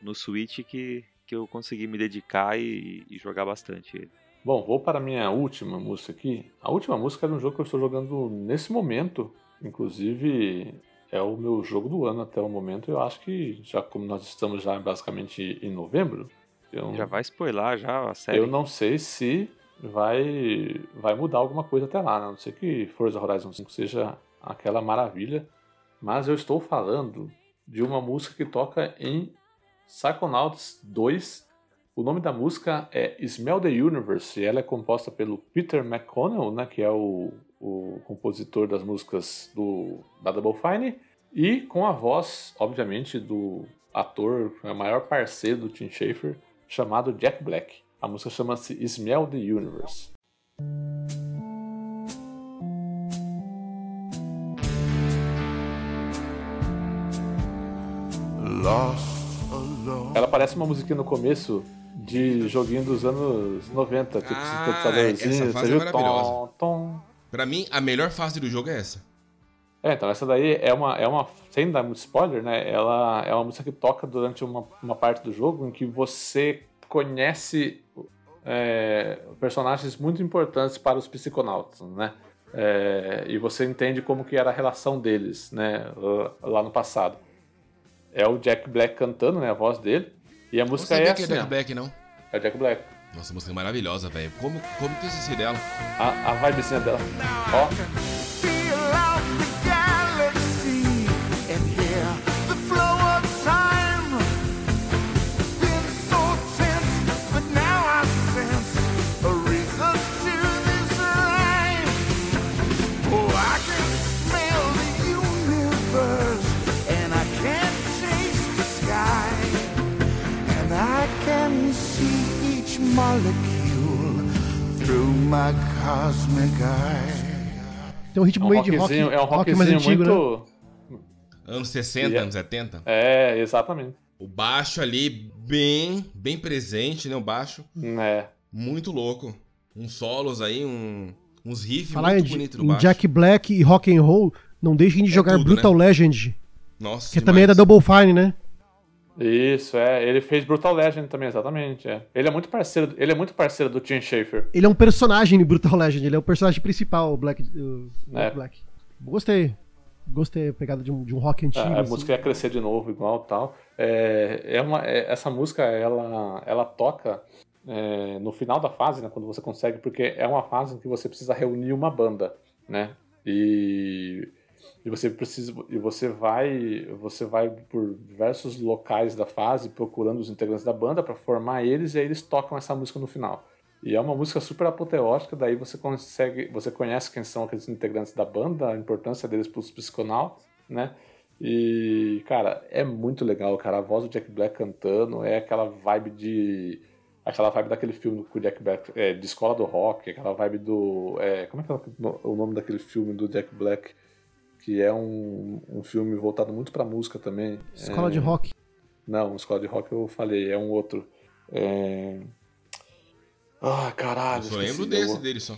no Switch que, que eu consegui me dedicar e, e jogar bastante ele. Bom, vou para a minha última música aqui. A última música é um jogo que eu estou jogando nesse momento. Inclusive, é o meu jogo do ano até o momento. Eu acho que, já como nós estamos já basicamente em novembro, eu, Já vai spoiler já a série. eu não sei se vai, vai mudar alguma coisa até lá. né? A não sei que Forza Horizon 5 seja aquela maravilha. Mas eu estou falando de uma música que toca em Psychonauts 2. O nome da música é Smell the Universe e ela é composta pelo Peter McConnell, né, que é o, o compositor das músicas do, da Double Fine, e com a voz, obviamente, do ator, o maior parceiro do Tim Schafer, chamado Jack Black. A música chama-se Smell the Universe. Lost. Ela parece uma musiquinha no começo de joguinho dos anos 90, tipo Ah, esse computadorzinho, essa fase é maravilhosa. Tom, tom. Pra mim, a melhor fase do jogo é essa. É, então essa daí é uma, é uma, sem dar muito spoiler, né? Ela é uma música que toca durante uma, uma parte do jogo em que você conhece é, personagens muito importantes para os psiconautas, né? É, e você entende como que era a relação deles, né? Lá no passado. É o Jack Black cantando, né? A voz dele. E a Não música sabia é que é assim, Jack. Black, não. É o Jack Black. Nossa, a música é maravilhosa, velho. Como, como que eu esqueci dela? A, a vibezinha dela. Ó. Tem um É ritmo um meio de rock, é um rock mais rockzinho antigo, né? muito. Anos 60, E é- anos 70. É, exatamente. O baixo ali, bem, bem presente, né? O baixo. É. Muito louco. Uns solos aí, um, uns riffs Falar muito bonitos em baixo. Jack Black e Rock and Roll, não deixem de É jogar tudo, Brutal Legend, Nossa, que também é da demais. Double Fine, né? Isso, é. Ele fez Brutal Legend também, exatamente. É. Ele é muito parceiro, ele é muito parceiro do Tim Schafer. Ele é um personagem no Brutal Legend, ele é o personagem principal, o Black, o É. Black. Gostei. Gostei, a pegada de um, de um rock antigo. A, a assim. música ia crescer de novo, igual tal. É, é uma, é- essa música, ela, ela toca é, no final da fase, né, quando você consegue, porque é uma fase em que você precisa reunir uma banda, né? E, e você precisa e você vai você vai por diversos locais da fase procurando os integrantes da banda para formar eles e aí eles tocam essa música no final. E é uma música super apoteótica, daí você consegue, você conhece quem são aqueles integrantes da banda, a importância deles para os psiconautas, né? E, cara, é muito legal, cara. A voz do Jack Black cantando é aquela vibe de. Aquela vibe daquele filme com o Jack Black, é, de escola do rock, aquela vibe do. é, como é que é o nome daquele filme do Jack Black? Que é um, um filme voltado muito pra música também. Escola É, de rock. Não, escola de rock eu falei, é um outro. É... Ah, caralho. Eu só lembro desse Eu- dele só.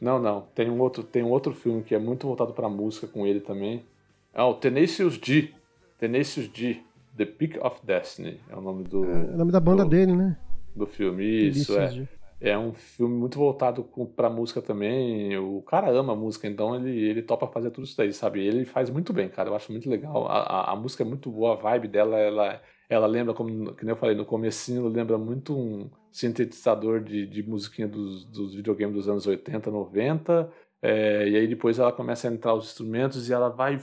não, não. Tem um outro, tem um outro filme que é muito voltado pra música com ele também. É o Tenacious D. Tenacious D. The Peak of Destiny é o nome do, É o nome da banda do, dele, né? do filme. Isso, Delícias é. de- É um filme muito voltado pra música também. O cara ama música, então ele, ele topa fazer tudo isso daí, sabe? Ele faz muito bem, cara. Eu acho muito legal. A, a, a música é muito boa, a vibe dela, ela, ela lembra, como que eu falei no comecinho, lembra muito um sintetizador de, de musiquinha dos, dos videogames dos anos 80, 90. É, e aí depois ela começa a entrar os instrumentos e ela vai.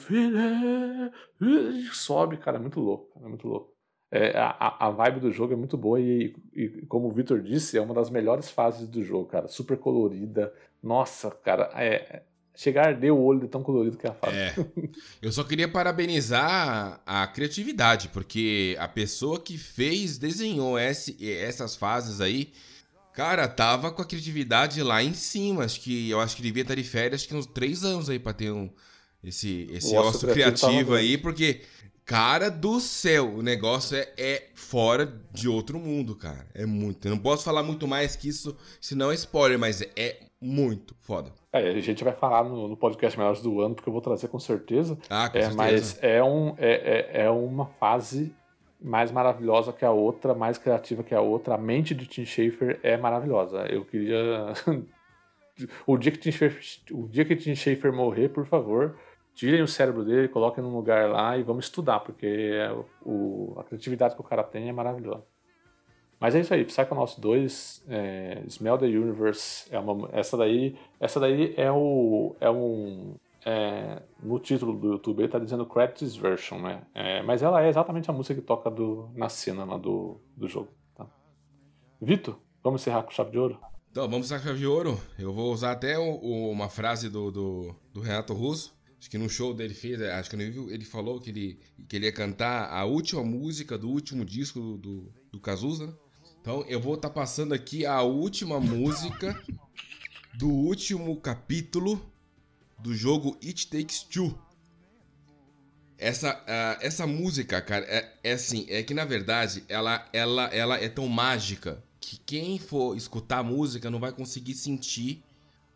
Sobe, cara, é muito louco. É muito louco. É, a, a- vibe do jogo é muito boa e, e, como o Victor disse, é uma das melhores fases do jogo, cara. Super colorida. Nossa, cara, é, chegar a arder o olho de tão colorido que é a fase. É. Eu só queria parabenizar a criatividade, porque a pessoa que fez, desenhou esse, essas fases aí, cara, tava com a criatividade lá em cima. Acho que eu acho que devia estar de férias, acho que uns três anos aí pra ter um, esse, esse ócio osso criativo criativo aí, porque, cara do céu, o negócio é, é fora de outro mundo, cara. É muito. Eu não posso falar muito mais que isso, senão é spoiler, mas é muito foda. É, a gente vai falar no, no podcast Melhores do Ano, porque eu vou trazer com certeza. Ah, com É, certeza. mas é, um, é, é, é uma fase mais maravilhosa que a outra, mais criativa que a outra. A mente de Tim Schafer é maravilhosa. Eu queria. o, dia que Tim Schafer, o dia que Tim Schafer morrer, por favor, tirem o cérebro dele, coloquem num lugar lá e vamos estudar, porque é o, a criatividade que o cara tem é maravilhosa. Mas é isso aí, Psychonauts 2, é, Smell the Universe, é uma, essa daí, essa daí é o é um é, no título do YouTube ele tá dizendo Credits Version, né? É, mas ela é exatamente a música que toca do, na cena lá do, do jogo. Tá? Vitor, vamos encerrar com chave de ouro? Então, vamos usar chave de ouro. Eu vou usar até o- o- uma frase do, do, do Renato Russo. Acho que no show dele fez, é, acho que no vivo ele falou que ele, que ele ia cantar a última música do último disco do, do, do Cazuza. né? Então eu vou estar passando aqui a última música do último capítulo do jogo It Takes Two. Essa, ah, essa música, cara, é, é assim, é que na verdade ela, ela, ela é tão mágica que quem for escutar a música não vai conseguir sentir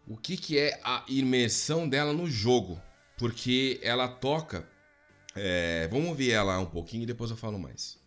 o que, que é a imersão dela no jogo. Porque ela toca. é, vamos ouvir ela um pouquinho e depois eu falo mais.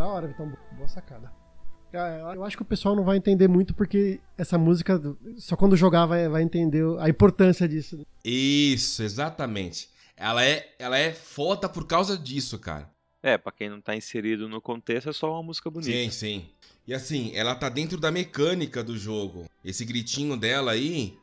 Da hora, Vitão. Boa sacada. Eu acho que o pessoal não vai entender muito porque essa música, só quando jogar vai, vai entender a importância disso. Isso, exatamente. Ela é, ela é foda por causa disso, cara. É, pra quem não tá inserido no contexto, é só uma música bonita. Sim, sim. E assim, ela tá dentro da mecânica do jogo. Esse gritinho dela aí,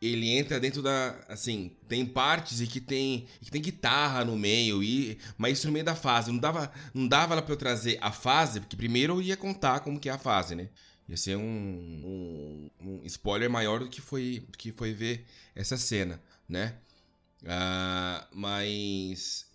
ele entra dentro da. Assim, tem partes e que tem. que tem guitarra no meio, e, mas isso no meio da fase. Não dava, não dava pra eu trazer a fase, porque primeiro eu ia contar como que é a fase, né? Ia ser um, um, um spoiler maior do que foi, do que foi ver essa cena, né? Ah, mas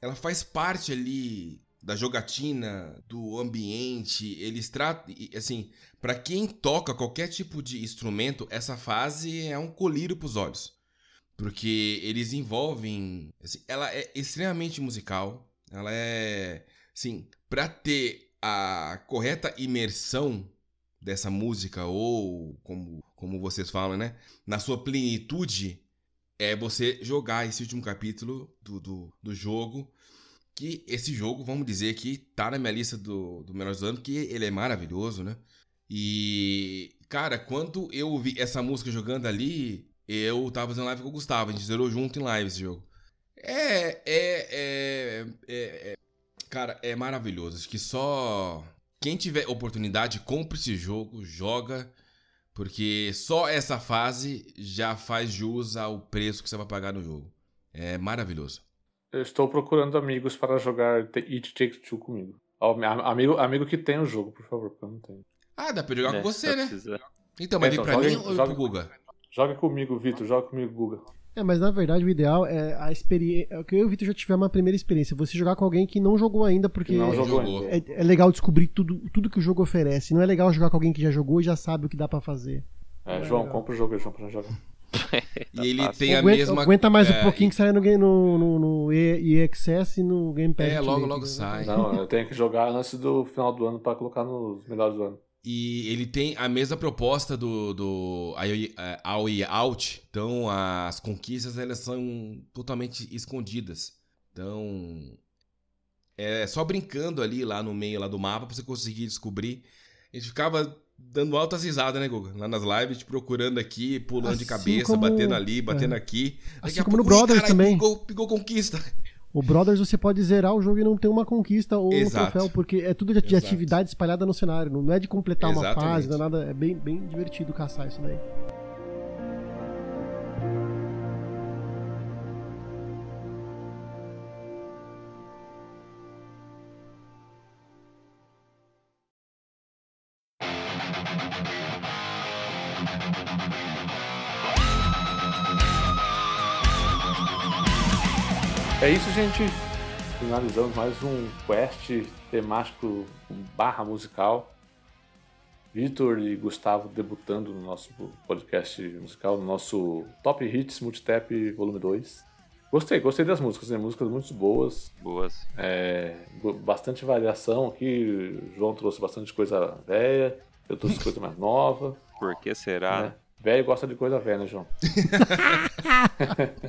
ela faz parte ali da jogatina, do ambiente. Eles tratam, assim, Pra quem toca qualquer tipo de instrumento, essa fase é um colírio pros olhos. Porque eles envolvem. assim, ela é extremamente musical. Ela é. Assim, pra ter a correta imersão dessa música, ou como, como vocês falam, né? Na sua plenitude, é você jogar esse último capítulo do, do, do jogo. Que esse jogo, vamos dizer que tá na minha lista do, do melhores do porque ele é maravilhoso, né? E, cara, quando eu ouvi essa música jogando ali, eu tava fazendo live com o Gustavo, a gente zerou junto em live esse jogo. É, é, é, é, é- cara, é maravilhoso. Acho que só quem tiver oportunidade, compre esse jogo, joga, porque só essa fase já faz jus ao preço que você vai pagar no jogo. É maravilhoso. Eu estou procurando amigos para jogar The It Takes Two comigo. Amigo, amigo que tem o jogo, por favor, porque eu não tenho. Ah, dá pra jogar É, com você, né? precisa- Então, mas Então, vem pra joga mim aí, ou joga- pro Guga? Joga comigo, Vitor, joga comigo, Guga. É, mas na verdade o ideal é a experiência. Que eu e o Vitor já tiver uma primeira experiência. Você jogar com alguém que não jogou ainda, porque Que não jogou é, é legal descobrir tudo, tudo que o jogo oferece. Não é legal jogar com alguém que já jogou e já sabe o que dá pra fazer. É, É, João, legal. compra o jogo aí, João, pra jogar. E ele fácil. tem a aguenta, mesma. aguenta mais é, um pouquinho que sai no, game- no, no, no E- EXS e no Game Pass. É, logo, logo né? sai. Não, eu tenho que jogar antes do final do ano pra colocar nos melhores do ano. E ele tem a mesma proposta do, do Aoi- é, Out. Então, as conquistas elas são totalmente escondidas. Então, é só brincando ali lá no meio lá do mapa pra você conseguir descobrir. A gente ficava dando altas risadas, né, Guga? Lá nas lives, te procurando aqui, pulando de Assim cabeça, como- batendo ali, batendo é. aqui. Daqui Assim como no pouco, ih, Brothers caralho, também. Pegou, pegou conquista. O Brothers você pode zerar o jogo e não ter uma conquista ou um Exato. troféu, porque é tudo de, de atividade espalhada no cenário. Não é de completar uma Exatamente. fase, não é nada. É bem, bem divertido caçar isso daí. É isso, gente. Finalizamos mais um quest temático barra musical. Vitor e Gustavo debutando no nosso podcast musical, no nosso Top Hits Multitap Volume 2. Gostei, gostei das músicas, né? músicas muito boas, Boas. é, bastante variação aqui. O João trouxe bastante coisa velha, eu trouxe coisa mais nova. Por que será? né? Velho gosta de coisa velha, né, João?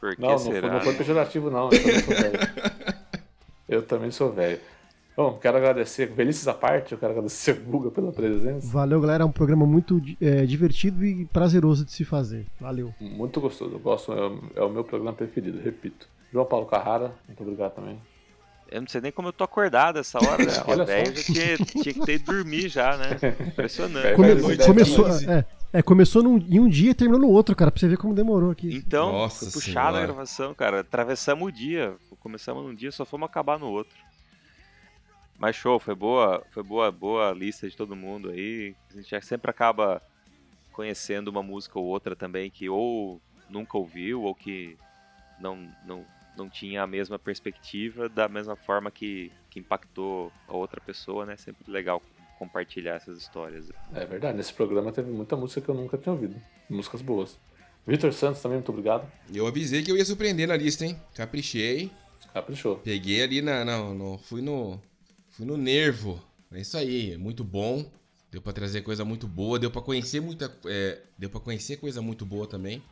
Por que Não, não foi, será? não foi pejorativo, não. Eu também sou velho. Eu também sou velho. Bom, quero agradecer, velhices à parte, eu quero agradecer o Guga pela presença. Valeu, galera. É um programa muito é, divertido e prazeroso de se fazer. Valeu. Muito gostoso, eu gosto, é o- é o meu programa preferido, repito. João Paulo Carrara, muito obrigado também. Eu não sei nem como eu tô acordado essa hora, né? É, Porque olha já tinha, tinha que ter ido dormir já, né? Impressionante. É, Come- começou, é, é, começou num- em um dia e terminou no outro, cara, pra você ver como demorou aqui. Então, Nossa foi puxada a gravação, cara. Atravessamos o dia. Começamos num dia, só fomos acabar no outro. Mas show, foi boa, foi boa, boa lista de todo mundo aí. A gente já sempre acaba conhecendo uma música ou outra também que ou nunca ouviu ou que não, não, não tinha a mesma perspectiva da mesma forma que, que impactou a outra pessoa, né? Sempre legal compartilhar essas histórias. É verdade, nesse programa teve muita música que eu nunca tinha ouvido. Músicas boas. Vitor Santos também, muito obrigado. Eu avisei que eu ia surpreender na lista, hein? Caprichei. Caprichou. Peguei ali na. Não, no, fui no. Fui no nervo. É isso aí, muito bom. Deu pra trazer coisa muito boa, deu pra conhecer muita. é, deu para conhecer coisa muito boa também.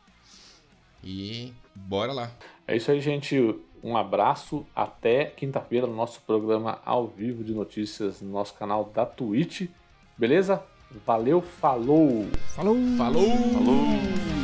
E bora lá. É isso aí, gente. Um abraço, até quinta-feira no nosso programa ao vivo de notícias no nosso canal da Twitch. Beleza? Valeu, falou! Falou! Falou! Falou!